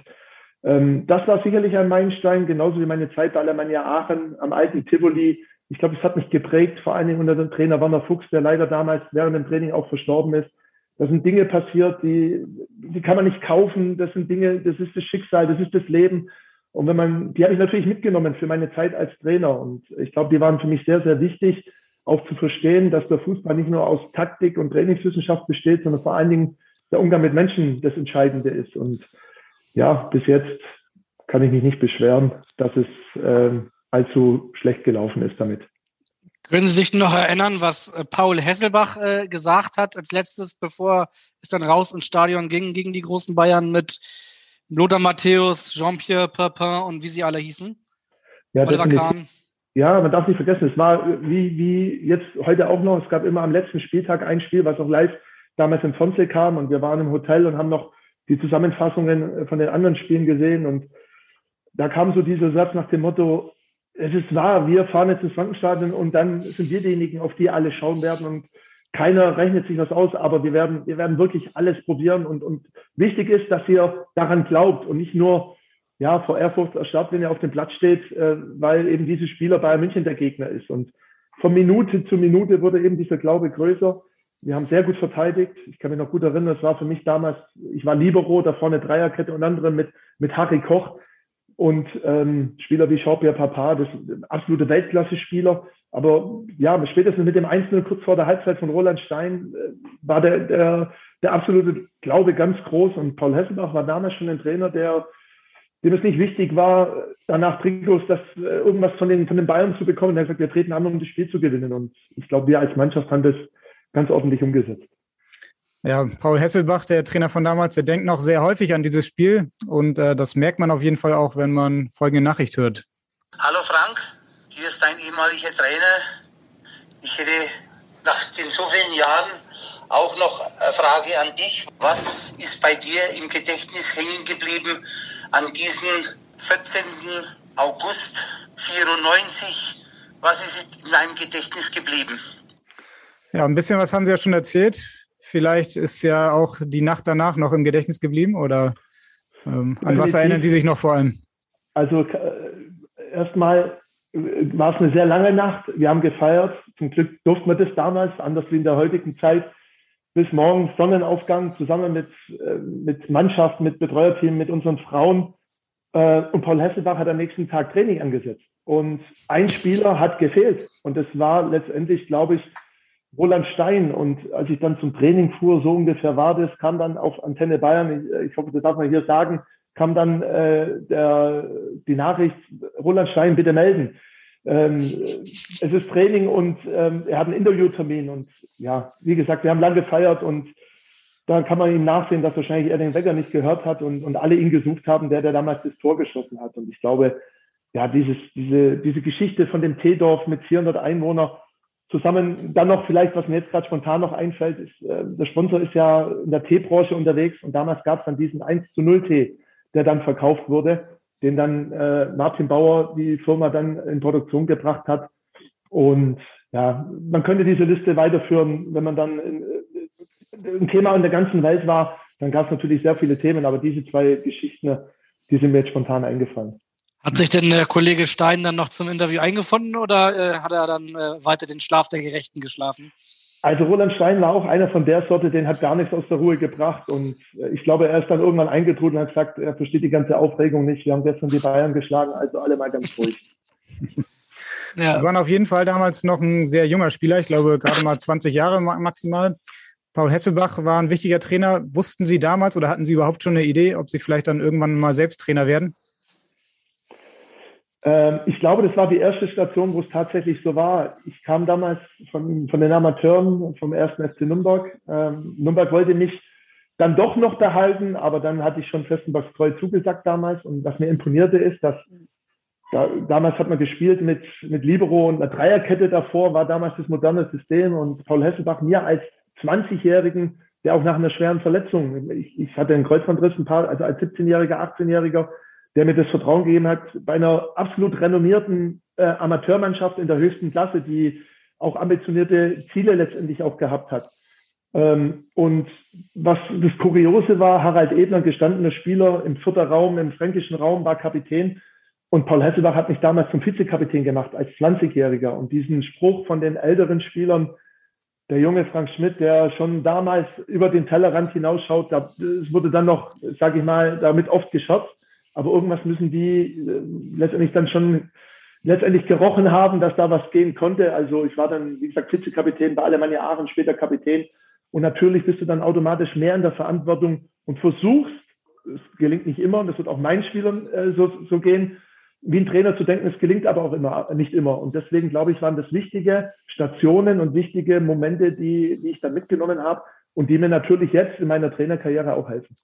ähm, das war sicherlich ein Meilenstein, genauso wie meine Zeit bei Alemannia Aachen am alten Tivoli. Ich glaube, es hat mich geprägt, vor allen Dingen unter dem Trainer Werner Fuchs, der leider damals während dem Training auch verstorben ist. Da sind Dinge passiert, die, die kann man nicht kaufen. Das sind Dinge, das ist das Schicksal, das ist das Leben. Und wenn man, die habe ich natürlich mitgenommen für meine Zeit als Trainer. Und ich glaube, die waren für mich sehr, sehr wichtig, auch zu verstehen, dass der Fußball nicht nur aus Taktik und Trainingswissenschaft besteht, sondern vor allen Dingen der Umgang mit Menschen das Entscheidende ist. Und ja, bis jetzt kann ich mich nicht beschweren, dass es äh, allzu schlecht gelaufen ist damit. Können Sie sich noch erinnern, was äh, Paul Hesselbach äh, gesagt hat als letztes, bevor es dann raus ins Stadion ging gegen die großen Bayern mit Lothar Matthäus, Jean-Pierre Papin und wie sie alle hießen. Ja, Oliver Kahn. Ja, man darf nicht vergessen, es war wie, wie jetzt heute auch noch, es gab immer am letzten Spieltag ein Spiel, was auch live damals in Fonse kam. Und wir waren im Hotel und haben noch die Zusammenfassungen von den anderen Spielen gesehen. Und da kam so dieser Satz nach dem Motto, es ist wahr, wir fahren jetzt ins Frankenstadion und dann sind wir diejenigen, auf die alle schauen werden. Und keiner rechnet sich was aus, aber wir werden, wir werden wirklich alles probieren und, und wichtig ist, dass ihr daran glaubt und nicht nur ja, vor Erfurt erstarrt, wenn er auf dem Platz steht, äh, weil eben diese Spieler Bayern München der Gegner ist. Und von Minute zu Minute wurde eben dieser Glaube größer. Wir haben sehr gut verteidigt. Ich kann mich noch gut erinnern, es war für mich damals, ich war Libero, da vorne Dreierkette und andere mit, mit Harry Koch und ähm, Spieler wie Jean-Pierre Papa, das absolute Weltklasse-Spieler. Aber ja, spätestens mit dem Einzelnen kurz vor der Halbzeit von Roland Stein äh, war der, der, der absolute Glaube ganz groß. Und Paul Hesselbach war damals schon ein Trainer, der dem es nicht wichtig war, danach Trikots das äh, irgendwas von den, von den Bayern zu bekommen. Er hat gesagt, wir treten an, um das Spiel zu gewinnen. Und ich glaube, wir als Mannschaft haben das ganz ordentlich umgesetzt. Ja, Paul Hesselbach, der Trainer von damals, der denkt noch sehr häufig an dieses Spiel und äh, das merkt man auf jeden Fall auch, wenn man folgende Nachricht hört. Hallo Frank, hier ist dein ehemaliger Trainer. Ich hätte nach den so vielen Jahren auch noch eine Frage an dich. Was ist bei dir im Gedächtnis hängen geblieben an diesen 14. August 94? Was ist in deinem Gedächtnis geblieben? Ja, ein bisschen was haben Sie ja schon erzählt vielleicht ist ja auch die Nacht danach noch im Gedächtnis geblieben oder ähm, an was erinnern Sie sich noch vor allem? Also äh, erstmal war es eine sehr lange Nacht. Wir haben gefeiert. Zum Glück durften wir das damals, anders wie in der heutigen Zeit, bis morgens Sonnenaufgang zusammen mit, äh, mit Mannschaft, mit Betreuerteam, mit unseren Frauen. Äh, und Paul Hesselbach hat am nächsten Tag Training angesetzt. Und ein Spieler hat gefehlt. Und das war letztendlich, glaube ich, Roland Stein. Und als ich dann zum Training fuhr, so ungefähr war das, kam dann auf Antenne Bayern, ich, ich hoffe, das darf man hier sagen, kam dann äh, der, die Nachricht, Roland Stein, bitte melden. Ähm, es ist Training und ähm, er hat einen Interviewtermin. Und ja, wie gesagt, wir haben lange gefeiert und da kann man ihm nachsehen, dass wahrscheinlich er den Wecker nicht gehört hat und, und alle ihn gesucht haben, der, der damals das Tor geschossen hat. Und ich glaube, ja, dieses, diese, diese Geschichte von dem Teedorf mit 400 Einwohnern zusammen, dann noch vielleicht, was mir jetzt gerade spontan noch einfällt, ist, äh, der Sponsor ist ja in der Teebranche unterwegs und damals gab es dann diesen 1 zu 0 Tee, der dann verkauft wurde, den dann äh, Martin Bauer die Firma dann in Produktion gebracht hat. Und ja, man könnte diese Liste weiterführen, wenn man dann äh, ein Thema in der ganzen Welt war, dann gab es natürlich sehr viele Themen, aber diese zwei Geschichten, die sind mir jetzt spontan eingefallen. Hat sich denn der Kollege Stein dann noch zum Interview eingefunden oder äh, hat er dann äh, weiter den Schlaf der Gerechten geschlafen? Also Roland Stein war auch einer von der Sorte, den hat gar nichts aus der Ruhe gebracht. Und äh, ich glaube, er ist dann irgendwann eingetrudelt und hat gesagt, er versteht die ganze Aufregung nicht. Wir haben gestern die Bayern geschlagen, also alle mal ganz ruhig. (laughs) ja. Sie waren auf jeden Fall damals noch ein sehr junger Spieler, ich glaube gerade mal 20 Jahre maximal. Paul Hesselbach war ein wichtiger Trainer. Wussten Sie damals oder hatten Sie überhaupt schon eine Idee, ob Sie vielleicht dann irgendwann mal selbst Trainer werden? Ähm, ich glaube, das war die erste Station, wo es tatsächlich so war. Ich kam damals von, von den Amateuren vom ersten FC Nürnberg. Ähm, Nürnberg wollte mich dann doch noch behalten, aber dann hatte ich schon Festenbachs treu zugesagt damals. Und was mir imponierte ist, dass da, damals hat man gespielt mit, mit Libero und einer Dreierkette davor, war damals das moderne System und Paul Hesselbach mir als 20-Jährigen, der auch nach einer schweren Verletzung, ich, ich hatte einen Kreuzbandriss, ein paar, also als 17-Jähriger, 18-Jähriger, der mir das Vertrauen gegeben hat, bei einer absolut renommierten äh, Amateurmannschaft in der höchsten Klasse, die auch ambitionierte Ziele letztendlich auch gehabt hat. Ähm, und was das Kuriose war, Harald Ebner, gestandener Spieler im vierten Raum, im fränkischen Raum, war Kapitän. Und Paul Hesselbach hat mich damals zum Vizekapitän gemacht, als 20-Jähriger. Und diesen Spruch von den älteren Spielern, der junge Frank Schmidt, der schon damals über den Tellerrand hinausschaut, da, es wurde dann noch, sage ich mal, damit oft gescherzt. Aber irgendwas müssen die äh, letztendlich dann schon letztendlich gerochen haben, dass da was gehen konnte. Also ich war dann, wie gesagt, Vizekapitän bei Alemannia Aachen, später Kapitän. Und natürlich bist du dann automatisch mehr in der Verantwortung und versuchst, es gelingt nicht immer, und das wird auch meinen Spielern äh, so, so gehen, wie ein Trainer zu denken, es gelingt aber auch immer, nicht immer. Und deswegen glaube ich, waren das wichtige Stationen und wichtige Momente, die, die ich da mitgenommen habe und die mir natürlich jetzt in meiner Trainerkarriere auch helfen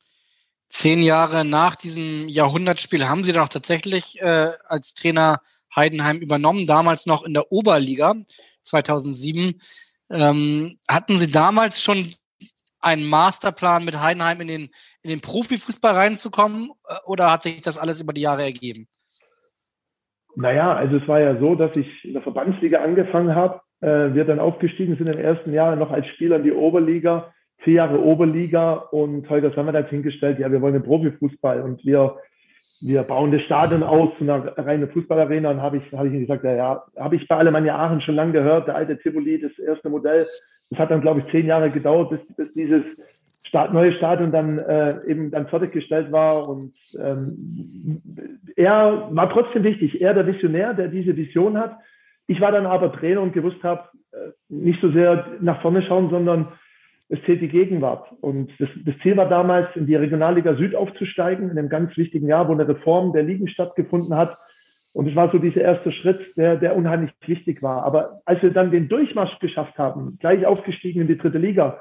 zehn Jahre nach diesem Jahrhundertspiel haben Sie dann auch tatsächlich äh, als Trainer Heidenheim übernommen, damals noch in der Oberliga 2007. Ähm, hatten Sie damals schon einen Masterplan mit Heidenheim in den, in den Profifußball reinzukommen äh, oder hat sich das alles über die Jahre ergeben? Naja, also es war ja so, dass ich in der Verbandsliga angefangen habe. Äh, wir dann aufgestiegen sind im ersten Jahr noch als Spieler in die Oberliga vier Jahre Oberliga und Holger Sommer hat hingestellt, ja, wir wollen einen Profifußball und wir, wir bauen das Stadion aus zu einer reinen Fußballarena. Und habe ich, habe ich ihm gesagt, ja, ja, habe ich bei Alemannia Aachen schon lange gehört, der alte Tivoli, das erste Modell. Das hat dann, glaube ich, zehn Jahre gedauert, bis, bis dieses Start, neue Stadion dann äh, eben dann fertiggestellt war. Und ähm, er war trotzdem wichtig, er der Visionär, der diese Vision hat. Ich war dann aber Trainer und gewusst habe, äh, nicht so sehr nach vorne schauen, sondern es zählt die Gegenwart. Und das, das, Ziel war damals, in die Regionalliga Süd aufzusteigen, in einem ganz wichtigen Jahr, wo eine Reform der Ligen stattgefunden hat. Und es war so dieser erste Schritt, der, der unheimlich wichtig war. Aber als wir dann den Durchmarsch geschafft haben, gleich aufgestiegen in die dritte Liga,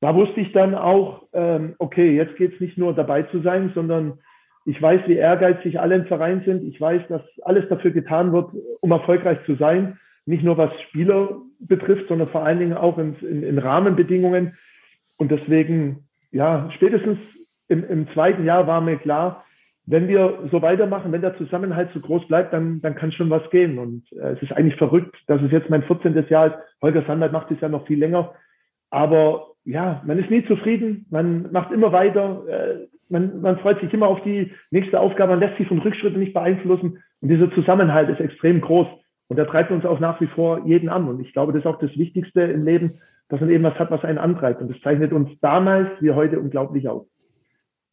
da wusste ich dann auch, ähm, okay, jetzt geht es nicht nur dabei zu sein, sondern ich weiß, wie ehrgeizig alle im Verein sind. Ich weiß, dass alles dafür getan wird, um erfolgreich zu sein nicht nur was Spieler betrifft, sondern vor allen Dingen auch in, in, in Rahmenbedingungen. Und deswegen, ja, spätestens im, im, zweiten Jahr war mir klar, wenn wir so weitermachen, wenn der Zusammenhalt so groß bleibt, dann, dann kann schon was gehen. Und äh, es ist eigentlich verrückt, dass es jetzt mein 14. Jahr ist. Holger Sandert macht es ja noch viel länger. Aber ja, man ist nie zufrieden, man macht immer weiter, äh, man, man freut sich immer auf die nächste Aufgabe, man lässt sich von Rückschritten nicht beeinflussen. Und dieser Zusammenhalt ist extrem groß. Und er treibt uns auch nach wie vor jeden an. Und ich glaube, das ist auch das Wichtigste im Leben, dass man eben was hat, was einen antreibt. Und das zeichnet uns damals wie heute unglaublich aus.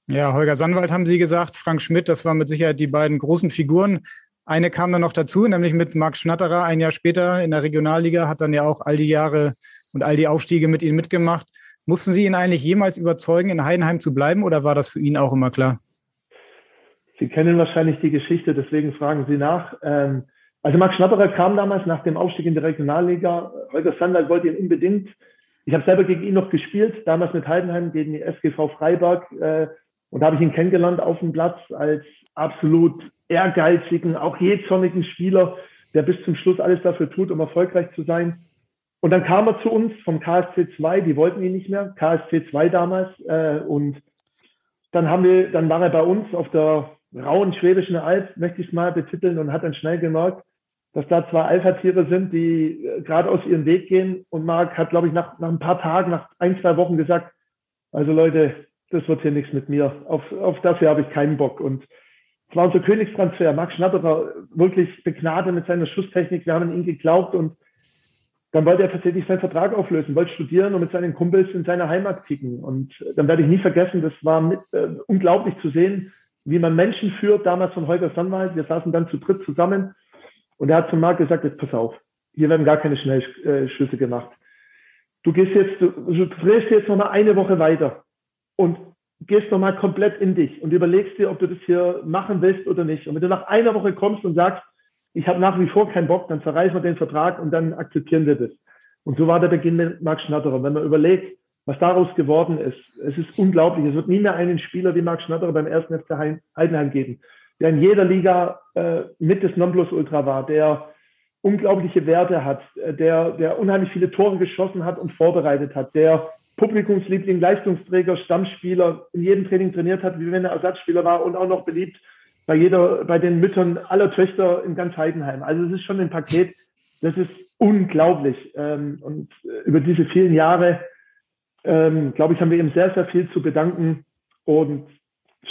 Ja, Holger Sandwald haben Sie gesagt, Frank Schmidt, das waren mit Sicherheit die beiden großen Figuren. Eine kam dann noch dazu, nämlich mit Marc Schnatterer ein Jahr später in der Regionalliga, hat dann ja auch all die Jahre und all die Aufstiege mit Ihnen mitgemacht. Mussten Sie ihn eigentlich jemals überzeugen, in Heidenheim zu bleiben oder war das für ihn auch immer klar? Sie kennen wahrscheinlich die Geschichte, deswegen fragen Sie nach. Ähm, also Max Schnapperer kam damals nach dem Aufstieg in die Regionalliga. Holger Sandal wollte ihn unbedingt. Ich habe selber gegen ihn noch gespielt, damals mit Heidenheim gegen die SGV Freiberg. Äh, und da habe ich ihn kennengelernt auf dem Platz als absolut ehrgeizigen, auch jähzornigen Spieler, der bis zum Schluss alles dafür tut, um erfolgreich zu sein. Und dann kam er zu uns vom KSC 2, die wollten ihn nicht mehr, KSC 2 damals. Äh, und dann haben wir, dann war er bei uns auf der rauen schwedischen Alp, möchte ich es mal betiteln, und hat dann schnell gemerkt, dass da zwei Alpha-Tiere sind, die äh, gerade aus ihrem Weg gehen. Und Marc hat, glaube ich, nach, nach ein paar Tagen, nach ein, zwei Wochen gesagt, also Leute, das wird hier nichts mit mir. Auf, auf das hier habe ich keinen Bock. Und es war unser Königstransfer. Marc Schnatterer, wirklich begnadet mit seiner Schusstechnik. Wir haben an ihn geglaubt und dann wollte er tatsächlich seinen Vertrag auflösen, wollte studieren und mit seinen Kumpels in seiner Heimat kicken. Und dann werde ich nie vergessen, das war mit, äh, unglaublich zu sehen, wie man Menschen führt, damals von Holger Sonnwald. Wir saßen dann zu dritt zusammen und er hat zum Marc gesagt, jetzt pass auf, hier werden gar keine Schnellschüsse gemacht. Du gehst jetzt, du, drehst jetzt noch mal eine Woche weiter und gehst noch mal komplett in dich und überlegst dir, ob du das hier machen willst oder nicht. Und wenn du nach einer Woche kommst und sagst, ich habe nach wie vor keinen Bock, dann zerreißen wir den Vertrag und dann akzeptieren wir das. Und so war der Beginn mit Marc Schnatterer. Wenn man überlegt, was daraus geworden ist, es ist unglaublich. Es wird nie mehr einen Spieler wie Marc Schnatterer beim ersten FC Heidenheim geben der in jeder Liga äh, mit des Nonplusultra war, der unglaubliche Werte hat, äh, der, der unheimlich viele Tore geschossen hat und vorbereitet hat, der Publikumsliebling, Leistungsträger, Stammspieler in jedem Training trainiert hat, wie wenn er Ersatzspieler war und auch noch beliebt bei jeder, bei den Müttern aller Töchter in ganz Heidenheim. Also es ist schon ein Paket, das ist unglaublich. Ähm, und äh, über diese vielen Jahre, ähm, glaube ich, haben wir ihm sehr, sehr viel zu bedanken. Und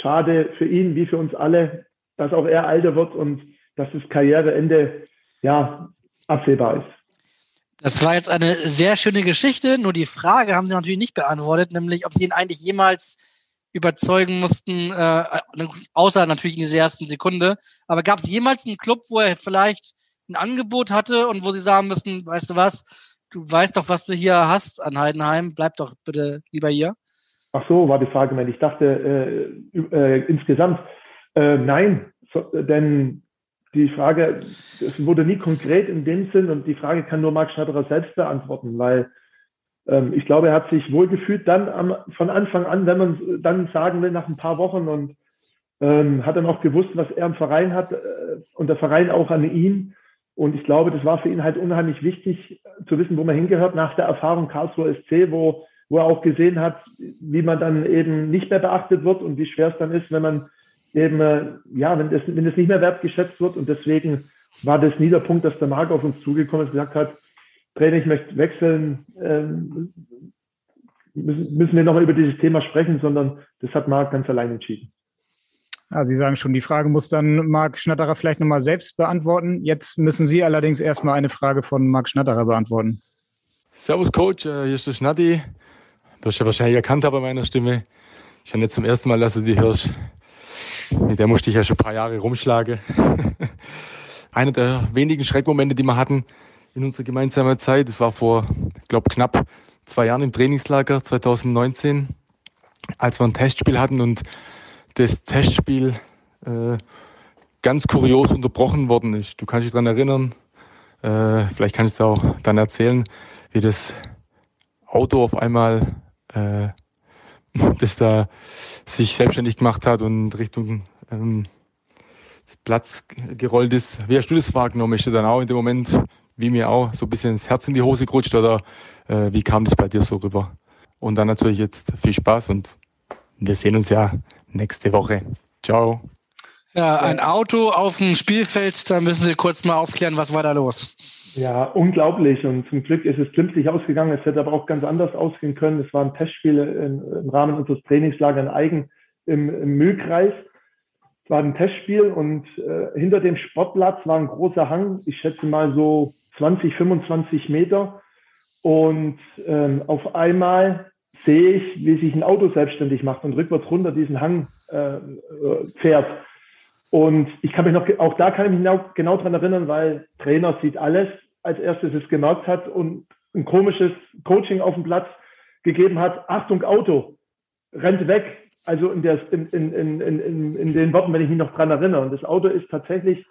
schade für ihn wie für uns alle, dass auch er älter wird und dass das Karriereende ja absehbar ist. Das war jetzt eine sehr schöne Geschichte, nur die Frage haben Sie natürlich nicht beantwortet, nämlich ob Sie ihn eigentlich jemals überzeugen mussten, äh, außer natürlich in dieser ersten Sekunde. Aber gab es jemals einen Club, wo er vielleicht ein Angebot hatte und wo Sie sagen müssen, weißt du was, du weißt doch, was du hier hast an Heidenheim, bleib doch bitte lieber hier? Ach so, war die Frage, ich dachte äh, äh, insgesamt. Äh, nein, so, denn die Frage, es wurde nie konkret in dem Sinn und die Frage kann nur Marc Schneiderer selbst beantworten, weil ähm, ich glaube, er hat sich wohlgefühlt dann am, von Anfang an, wenn man dann sagen will, nach ein paar Wochen und ähm, hat dann auch gewusst, was er im Verein hat äh, und der Verein auch an ihn. Und ich glaube, das war für ihn halt unheimlich wichtig zu wissen, wo man hingehört nach der Erfahrung Karlsruhe SC, wo, wo er auch gesehen hat, wie man dann eben nicht mehr beachtet wird und wie schwer es dann ist, wenn man eben, äh, ja, wenn das, wenn das nicht mehr wertgeschätzt wird. Und deswegen war das nie der Punkt, dass der Marc auf uns zugekommen ist und gesagt hat, Trainer, ich möchte wechseln, ähm, müssen, müssen wir nochmal über dieses Thema sprechen, sondern das hat Marc ganz allein entschieden. Ah, Sie sagen schon, die Frage muss dann Marc Schnatterer vielleicht nochmal selbst beantworten. Jetzt müssen Sie allerdings erstmal eine Frage von Marc Schnatterer beantworten. Servus Coach, äh, hier ist der Schnatti. Du hast ja wahrscheinlich erkannt bei meiner Stimme. Ich habe nicht zum ersten Mal, dass du die hörst. Mit der musste ich ja schon ein paar Jahre rumschlagen. (laughs) Einer der wenigen Schreckmomente, die wir hatten in unserer gemeinsamen Zeit, das war vor, ich glaube, knapp zwei Jahren im Trainingslager 2019, als wir ein Testspiel hatten und das Testspiel äh, ganz kurios unterbrochen worden ist. Du kannst dich daran erinnern, äh, vielleicht kannst du es auch dann erzählen, wie das Auto auf einmal äh, (laughs) das da sich selbstständig gemacht hat und Richtung ähm, Platz gerollt ist. Wie hast du das wahrgenommen? Ist dir dann auch in dem Moment, wie mir auch, so ein bisschen das Herz in die Hose gerutscht oder äh, wie kam das bei dir so rüber? Und dann natürlich jetzt viel Spaß und wir sehen uns ja nächste Woche. Ciao. Ja, ein Auto auf dem Spielfeld, da müssen Sie kurz mal aufklären, was war da los? Ja, unglaublich. Und zum Glück ist es glimpflich ausgegangen. Es hätte aber auch ganz anders ausgehen können. Es war ein Testspiel im, Rahmen unseres Trainingslagers in Eigen im, im Mühlkreis. Es war ein Testspiel und äh, hinter dem Sportplatz war ein großer Hang, ich schätze mal so 20, 25 Meter. Und ähm, auf einmal sehe ich, wie sich ein Auto selbstständig macht und rückwärts runter diesen Hang äh, fährt. Und ich kann mich noch, auch da kann ich mich genau, genau dran erinnern, weil Trainer sieht alles als erstes es gemerkt hat und ein komisches Coaching auf dem Platz gegeben hat. Achtung, Auto, rennt weg. Also in, der, in, in, in, in, den Worten, wenn ich mich noch dran erinnere. Und das Auto ist tatsächlich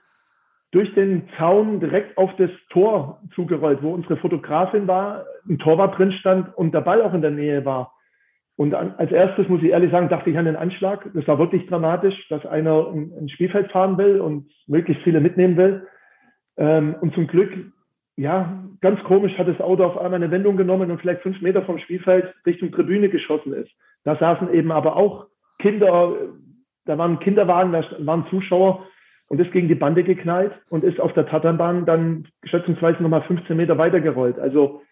durch den Zaun direkt auf das Tor zugerollt, wo unsere Fotografin war, ein Torwart drin stand und der Ball auch in der Nähe war. Und als erstes muss ich ehrlich sagen, dachte ich an den Anschlag. Das war wirklich dramatisch, dass einer ein Spielfeld fahren will und möglichst viele mitnehmen will. Ähm, und zum Glück, ja, ganz komisch hat das Auto auf einmal eine Wendung genommen und vielleicht fünf Meter vom Spielfeld Richtung Tribüne geschossen ist. Da saßen eben aber auch Kinder, da waren Kinderwagen, da waren Zuschauer und ist gegen die Bande geknallt und ist auf der Tatanbahn dann schätzungsweise nochmal 15 Meter weitergerollt. Also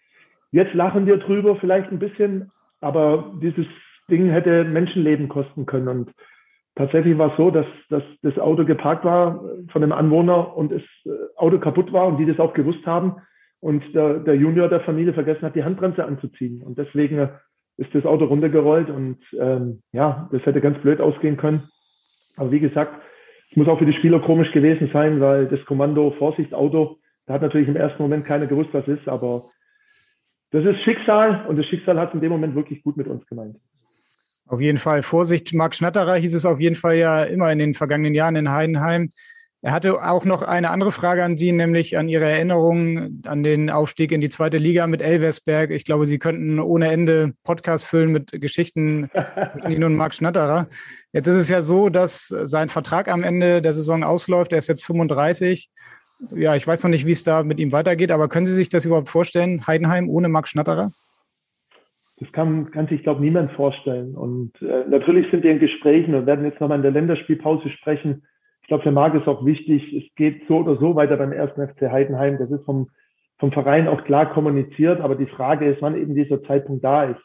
jetzt lachen wir drüber vielleicht ein bisschen, aber dieses Ding hätte Menschenleben kosten können. Und tatsächlich war es so, dass, dass das Auto geparkt war von einem Anwohner und das äh, Auto kaputt war und die das auch gewusst haben. Und der, der Junior der Familie vergessen hat, die Handbremse anzuziehen. Und deswegen ist das Auto runtergerollt und ähm, ja, das hätte ganz blöd ausgehen können. Aber wie gesagt, es muss auch für die Spieler komisch gewesen sein, weil das Kommando Vorsicht Auto, da hat natürlich im ersten Moment keiner gewusst, was ist, aber das ist Schicksal und das Schicksal hat in dem Moment wirklich gut mit uns gemeint. Auf jeden Fall. Vorsicht, Marc Schnatterer hieß es auf jeden Fall ja immer in den vergangenen Jahren in Heidenheim. Er hatte auch noch eine andere Frage an Sie, nämlich an Ihre Erinnerungen an den Aufstieg in die zweite Liga mit Elversberg. Ich glaube, Sie könnten ohne Ende Podcast füllen mit Geschichten zwischen Ihnen und Marc Schnatterer. Jetzt ist es ja so, dass sein Vertrag am Ende der Saison ausläuft. Er ist jetzt 35 ja, ich weiß noch nicht, wie es da mit ihm weitergeht, aber können Sie sich das überhaupt vorstellen, Heidenheim ohne Max Schnatterer? Das kann, kann sich, glaube ich, niemand vorstellen. Und äh, natürlich sind wir in Gesprächen und werden jetzt nochmal in der Länderspielpause sprechen. Ich glaube, für Marc ist auch wichtig, es geht so oder so weiter beim ersten FC Heidenheim. Das ist vom, vom Verein auch klar kommuniziert, aber die Frage ist, wann eben dieser Zeitpunkt da ist.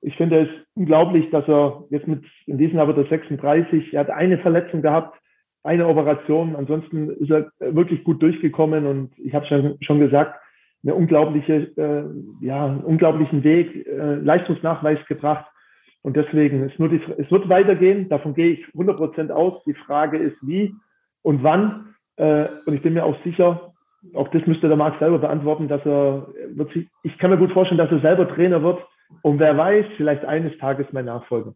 Ich finde es unglaublich, dass er jetzt mit, in diesem Jahr wird er 36, er hat eine Verletzung gehabt, eine Operation. Ansonsten ist er wirklich gut durchgekommen und ich habe schon, schon gesagt, eine unglaubliche, äh, ja, einen unglaublichen Weg, äh, Leistungsnachweis gebracht. Und deswegen, es, nur die, es wird weitergehen, davon gehe ich 100 Prozent aus. Die Frage ist, wie und wann. Äh, und ich bin mir auch sicher, auch das müsste der Marc selber beantworten, dass er, wird sich, ich kann mir gut vorstellen, dass er selber Trainer wird. Und wer weiß, vielleicht eines Tages mein Nachfolger.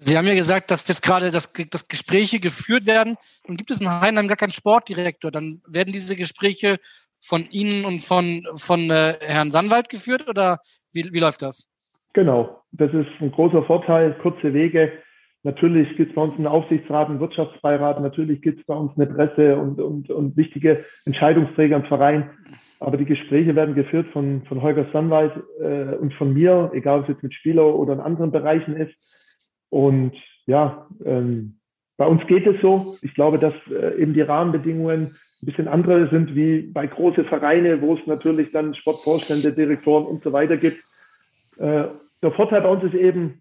Sie haben ja gesagt, dass jetzt gerade das, das Gespräche geführt werden. Und gibt es in Heidenheim gar keinen Sportdirektor? Dann werden diese Gespräche von Ihnen und von, von äh, Herrn Sanwald geführt oder wie, wie läuft das? Genau, das ist ein großer Vorteil, kurze Wege. Natürlich gibt es bei uns einen Aufsichtsrat, einen Wirtschaftsbeirat, natürlich gibt es bei uns eine Presse und, und, und wichtige Entscheidungsträger im Verein. Aber die Gespräche werden geführt von, von Holger Sanwald äh, und von mir, egal ob es jetzt mit Spieler oder in anderen Bereichen ist. Und ja, ähm, bei uns geht es so. Ich glaube, dass äh, eben die Rahmenbedingungen bisschen andere sind wie bei großen Vereinen, wo es natürlich dann Sportvorstände, Direktoren und so weiter gibt. Äh, der Vorteil bei uns ist eben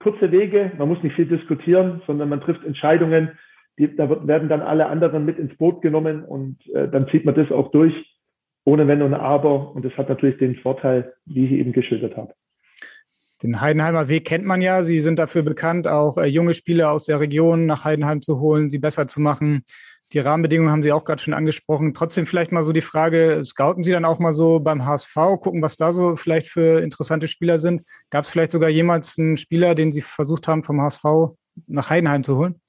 kurze Wege. Man muss nicht viel diskutieren, sondern man trifft Entscheidungen. Die, da wird, werden dann alle anderen mit ins Boot genommen und äh, dann zieht man das auch durch, ohne Wenn und Aber. Und das hat natürlich den Vorteil, wie ich eben geschildert habe. Den Heidenheimer Weg kennt man ja. Sie sind dafür bekannt, auch äh, junge Spieler aus der Region nach Heidenheim zu holen, sie besser zu machen. Die Rahmenbedingungen haben Sie auch gerade schon angesprochen. Trotzdem vielleicht mal so die Frage, scouten Sie dann auch mal so beim HSV, gucken, was da so vielleicht für interessante Spieler sind? Gab es vielleicht sogar jemals einen Spieler, den Sie versucht haben, vom HSV nach Heidenheim zu holen?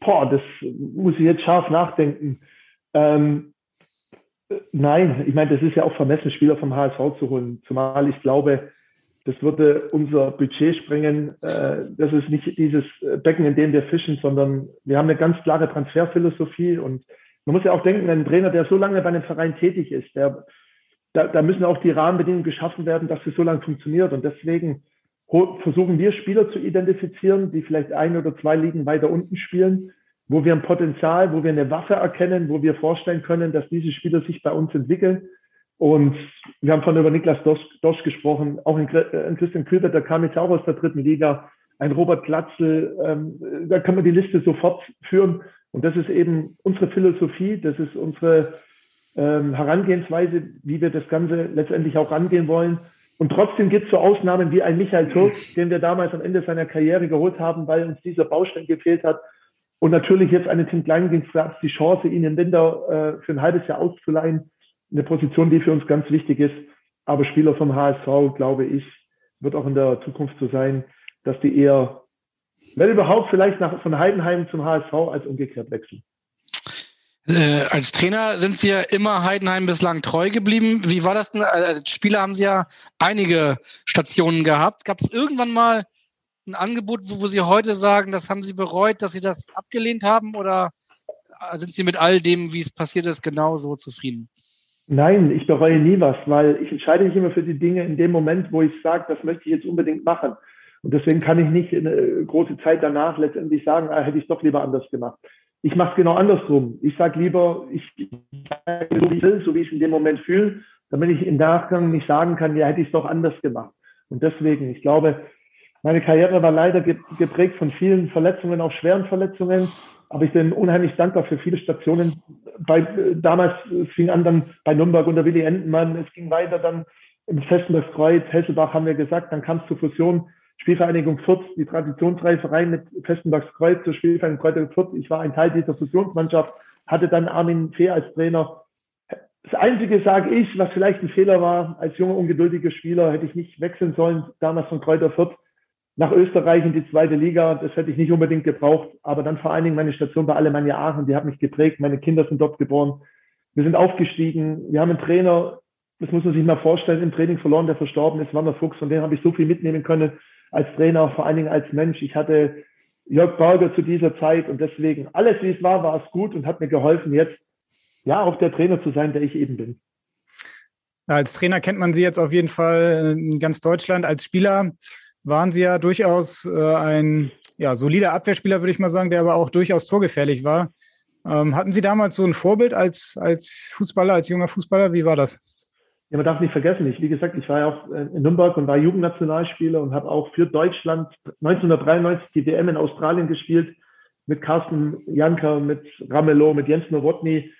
Boah, das muss ich jetzt scharf nachdenken. Ähm, nein, ich meine, das ist ja auch vermessen, Spieler vom HSV zu holen. Zumal ich glaube, das würde unser Budget sprengen. Äh, das ist nicht dieses Becken, in dem wir fischen, sondern wir haben eine ganz klare Transferphilosophie. Und man muss ja auch denken, ein Trainer, der so lange bei einem Verein tätig ist, der, da, da müssen auch die Rahmenbedingungen geschaffen werden, dass es so lange funktioniert. Und deswegen versuchen wir Spieler zu identifizieren, die vielleicht ein oder zwei Ligen weiter unten spielen, wo wir ein Potenzial, wo wir eine Waffe erkennen, wo wir vorstellen können, dass diese Spieler sich bei uns entwickeln und wir haben von über Niklas Dosch, Dosch gesprochen, auch ein, äh, Christian Kübert, der kam jetzt auch aus der dritten Liga, ein Robert Glatzel, ähm, da kann man die Liste sofort führen. Und das ist eben unsere Philosophie, das ist unsere ähm, Herangehensweise, wie wir das Ganze letztendlich auch angehen wollen. Und trotzdem gibt es so Ausnahmen wie ein Michael Turk, (laughs) den wir damals am Ende seiner Karriere geholt haben, weil uns dieser Baustein gefehlt hat. Und natürlich jetzt einen Tim Kleindienst gab es die Chance, ihn im Winter äh, für ein halbes Jahr auszuleihen eine Position, die für uns ganz wichtig ist. Aber Spieler vom HSV, glaube ich, wird auch in der Zukunft so sein, dass die eher, wenn überhaupt, vielleicht nach, von Heidenheim zum HSV als umgekehrt wechseln. Äh, als Trainer sind Sie ja immer Heidenheim bislang treu geblieben. Wie war das denn? Als Spieler haben Sie ja einige Stationen gehabt. Gab es irgendwann mal ein Angebot, wo, wo, Sie heute sagen, das haben Sie bereut, dass Sie das abgelehnt haben? Oder sind Sie mit all dem, wie es passiert ist, genauso zufrieden? Nein, ich bereue nie was, weil ich entscheide mich immer für die Dinge in dem Moment, wo ich sage, das möchte ich jetzt unbedingt machen. Und deswegen kann ich nicht eine große Zeit danach letztendlich sagen, ah, hätte ich es doch lieber anders gemacht. Ich mache es genau andersrum. Ich sage lieber, ich, so wie ich will, so wie ich in dem Moment fühle, damit ich im Nachgang nicht sagen kann, ja, hätte ich es doch anders gemacht. Und deswegen, ich glaube, meine Karriere war leider geprägt von vielen Verletzungen, auch schweren Verletzungen. Aber ich bin unheimlich dankbar für viele Stationen. Bei, damals fing an dann bei Nürnberg unter Willi Entenmann. Es ging weiter dann im Festenbergskreuz, Hesselbach haben wir gesagt. Dann kam es zur Fusion Spielvereinigung Fürth, die traditionsreiche Verein mit Festenbergskreuz zur Spielvereinigung Kräuter Fürth. Ich war ein Teil dieser Fusionsmannschaft, hatte dann Armin Fee als Trainer. Das Einzige, sage ich, was vielleicht ein Fehler war, als junger, ungeduldiger Spieler hätte ich nicht wechseln sollen, damals von Kräuter Fürth nach Österreich in die zweite Liga. Das hätte ich nicht unbedingt gebraucht. Aber dann vor allen Dingen meine Station bei Alemannia Aachen, die hat mich geprägt. Meine Kinder sind dort geboren. Wir sind aufgestiegen. Wir haben einen Trainer, das muss man sich mal vorstellen, im Training verloren, der verstorben ist, Werner Fuchs. Von dem habe ich so viel mitnehmen können als Trainer, vor allen Dingen als Mensch. Ich hatte Jörg Berger zu dieser Zeit und deswegen alles, wie es war, war es gut und hat mir geholfen, jetzt ja auch der Trainer zu sein, der ich eben bin. Als Trainer kennt man Sie jetzt auf jeden Fall in ganz Deutschland. Als Spieler waren Sie ja durchaus äh, ein ja, solider Abwehrspieler, würde ich mal sagen, der aber auch durchaus torgefährlich war. Ähm, hatten Sie damals so ein Vorbild als, als Fußballer, als junger Fußballer? Wie war das? Ja, man darf nicht vergessen, ich, wie gesagt, ich war ja auch äh, in Nürnberg und war Jugendnationalspieler und habe auch für Deutschland 1993 die WM in Australien gespielt mit Carsten Janker, mit Ramelow, mit Jens Nowotny.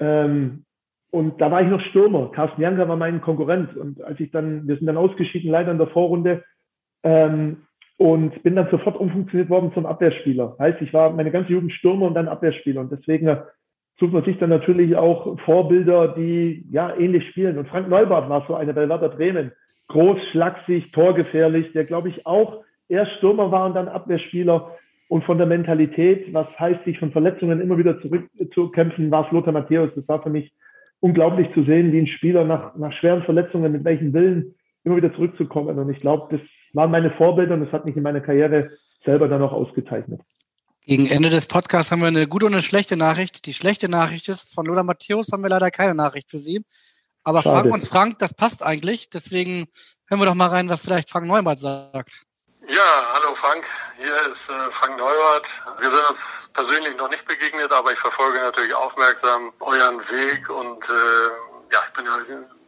Ähm, und da war ich noch Stürmer. Carsten Janker war mein Konkurrent. Und als ich dann, wir sind dann ausgeschieden, leider in der Vorrunde, ähm, und bin dann sofort umfunktioniert worden zum Abwehrspieler. Heißt, ich war meine ganze Jugend Stürmer und dann Abwehrspieler. Und deswegen sucht man sich dann natürlich auch Vorbilder, die ja ähnlich spielen. Und Frank Neubart war so einer bei Werder Bremen. Groß, schlaksig, torgefährlich, der glaube ich auch erst Stürmer war und dann Abwehrspieler. Und von der Mentalität, was heißt, sich von Verletzungen immer wieder zurückzukämpfen, war es Lothar Matthäus. Das war für mich unglaublich zu sehen, wie ein Spieler nach, nach schweren Verletzungen, mit welchem Willen immer wieder zurückzukommen. Und ich glaube, das waren meine Vorbilder und das hat mich in meiner Karriere selber dann auch ausgezeichnet. Gegen Ende des Podcasts haben wir eine gute und eine schlechte Nachricht. Die schlechte Nachricht ist, von Lothar Matthäus haben wir leider keine Nachricht für Sie. Aber Schade. Frank und Frank, das passt eigentlich. Deswegen hören wir doch mal rein, was vielleicht Frank Neubert sagt. Ja, hallo Frank, hier ist äh, Frank Neubert. Wir sind uns persönlich noch nicht begegnet, aber ich verfolge natürlich aufmerksam euren Weg und äh, ja, ich bin ja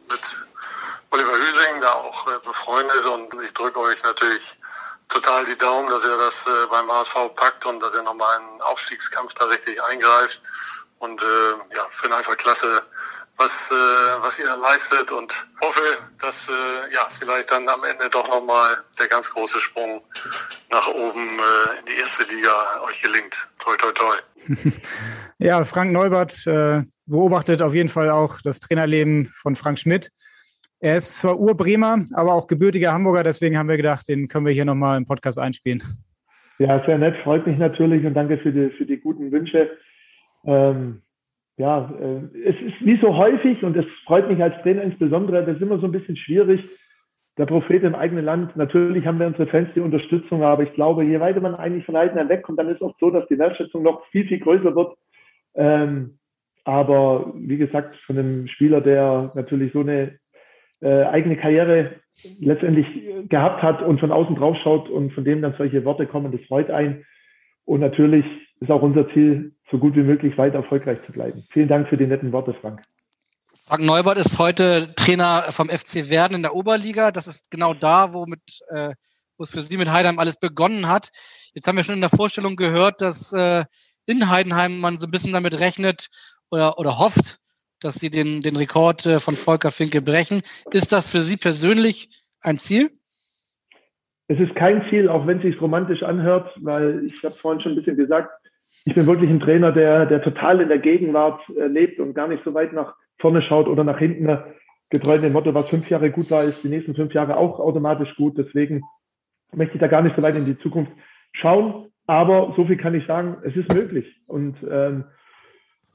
mit Oliver Hüsing da auch äh, befreundet und ich drücke euch natürlich total die Daumen, dass ihr das äh, beim HSV packt und dass ihr nochmal einen Aufstiegskampf da richtig eingreift. Und äh, ja, finde einfach klasse, was, äh, was ihr leistet und hoffe, dass äh, ja vielleicht dann am Ende doch nochmal der ganz große Sprung nach oben äh, in die erste Liga euch gelingt. Toi, toi, toi. (laughs) ja, Frank Neubert äh, beobachtet auf jeden Fall auch das Trainerleben von Frank Schmidt. Er ist zwar Urbremer, aber auch gebürtiger Hamburger, deswegen haben wir gedacht, den können wir hier nochmal im Podcast einspielen. Ja, sehr nett, freut mich natürlich und danke für die, für die guten Wünsche. Ähm, ja, äh, es ist wie so häufig und es freut mich als Trainer insbesondere, das ist immer so ein bisschen schwierig, der Prophet im eigenen Land. Natürlich haben wir unsere Fans die Unterstützung, aber ich glaube, je weiter man eigentlich von Heidenheim wegkommt, dann ist es oft so, dass die Wertschätzung noch viel, viel größer wird. Ähm, aber wie gesagt, von einem Spieler, der natürlich so eine äh, eigene Karriere letztendlich gehabt hat und von außen drauf schaut und von dem dann solche Worte kommen, das freut einen. Und natürlich ist auch unser Ziel, so gut wie möglich weiter erfolgreich zu bleiben. Vielen Dank für die netten Worte, Frank. Frank Neubert ist heute Trainer vom FC Werden in der Oberliga. Das ist genau da, wo, mit, äh, wo es für Sie mit Heidenheim alles begonnen hat. Jetzt haben wir schon in der Vorstellung gehört, dass äh, in Heidenheim man so ein bisschen damit rechnet oder, oder hofft, dass Sie den, den Rekord äh, von Volker Finke brechen. Ist das für Sie persönlich ein Ziel? Es ist kein Ziel, auch wenn es sich romantisch anhört, weil ich habe vorhin schon ein bisschen gesagt, ich bin wirklich ein Trainer, der, der total in der Gegenwart äh, lebt und gar nicht so weit nach vorne schaut oder nach hinten. Getreu dem Motto, was fünf Jahre gut war, ist die nächsten fünf Jahre auch automatisch gut. Deswegen möchte ich da gar nicht so weit in die Zukunft schauen. Aber so viel kann ich sagen, es ist möglich. Und ähm,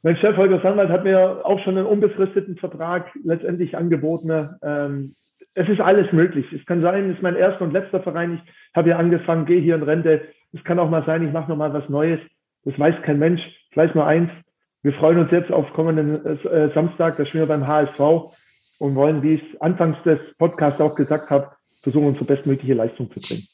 Mein Chef Holger Sandwald hat mir auch schon einen unbefristeten Vertrag letztendlich angeboten. Ähm, es ist alles möglich. Es kann sein, es ist mein erster und letzter Verein. Ich habe ja angefangen, gehe hier in Rente. Es kann auch mal sein, ich mache noch mal was Neues. Das weiß kein Mensch. Ich weiß nur eins. Wir freuen uns jetzt auf kommenden äh, Samstag, da spielen wir beim HSV und wollen, wie ich es anfangs des Podcasts auch gesagt habe, versuchen, unsere bestmögliche Leistung zu bringen.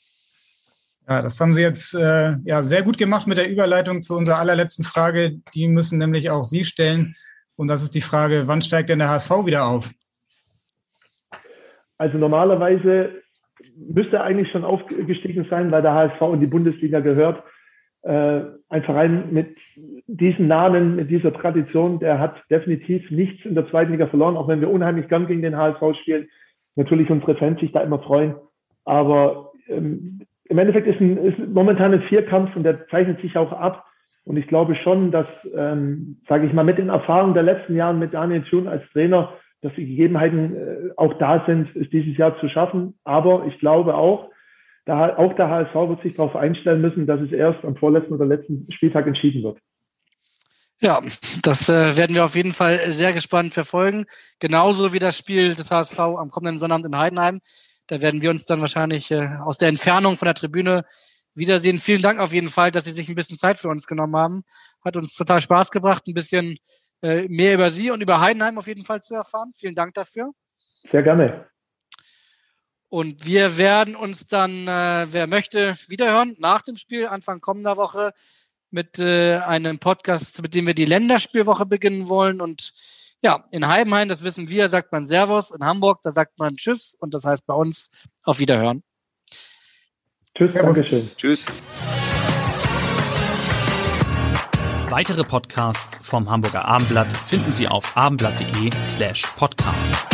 Ja, das haben Sie jetzt äh, ja, sehr gut gemacht mit der Überleitung zu unserer allerletzten Frage. Die müssen nämlich auch Sie stellen. Und das ist die Frage, wann steigt denn der HSV wieder auf? Also normalerweise müsste eigentlich schon aufgestiegen sein, weil der HSV in die Bundesliga gehört. Äh, ein Verein mit diesen Namen, mit dieser Tradition, der hat definitiv nichts in der zweiten Liga verloren, auch wenn wir unheimlich gern gegen den HSV spielen. Natürlich unsere Fans sich da immer freuen. Aber ähm, im Endeffekt ist, ein, ist momentan ein Vierkampf und der zeichnet sich auch ab. Und ich glaube schon, dass, ähm, sage ich mal, mit den Erfahrungen der letzten Jahre mit Daniel Thun als Trainer, dass die Gegebenheiten äh, auch da sind, ist dieses Jahr zu schaffen. Aber ich glaube auch, da, auch der HSV wird sich darauf einstellen müssen, dass es erst am vorletzten oder letzten Spieltag entschieden wird. Ja, das äh, werden wir auf jeden Fall sehr gespannt verfolgen. Genauso wie das Spiel des HSV am kommenden Sonnabend in Heidenheim. Da werden wir uns dann wahrscheinlich äh, aus der Entfernung von der Tribüne wiedersehen. Vielen Dank auf jeden Fall, dass Sie sich ein bisschen Zeit für uns genommen haben. Hat uns total Spaß gebracht, ein bisschen äh, mehr über Sie und über Heidenheim auf jeden Fall zu erfahren. Vielen Dank dafür. Sehr gerne. Und wir werden uns dann, äh, wer möchte, wiederhören nach dem Spiel, Anfang kommender Woche, mit äh, einem Podcast, mit dem wir die Länderspielwoche beginnen wollen. Und ja, in Heidenheim, das wissen wir, sagt man Servus. In Hamburg, da sagt man Tschüss. Und das heißt bei uns auf Wiederhören. Tschüss, Dankeschön. Tschüss. Weitere Podcasts vom Hamburger Abendblatt finden Sie auf abendblatt.de slash podcast.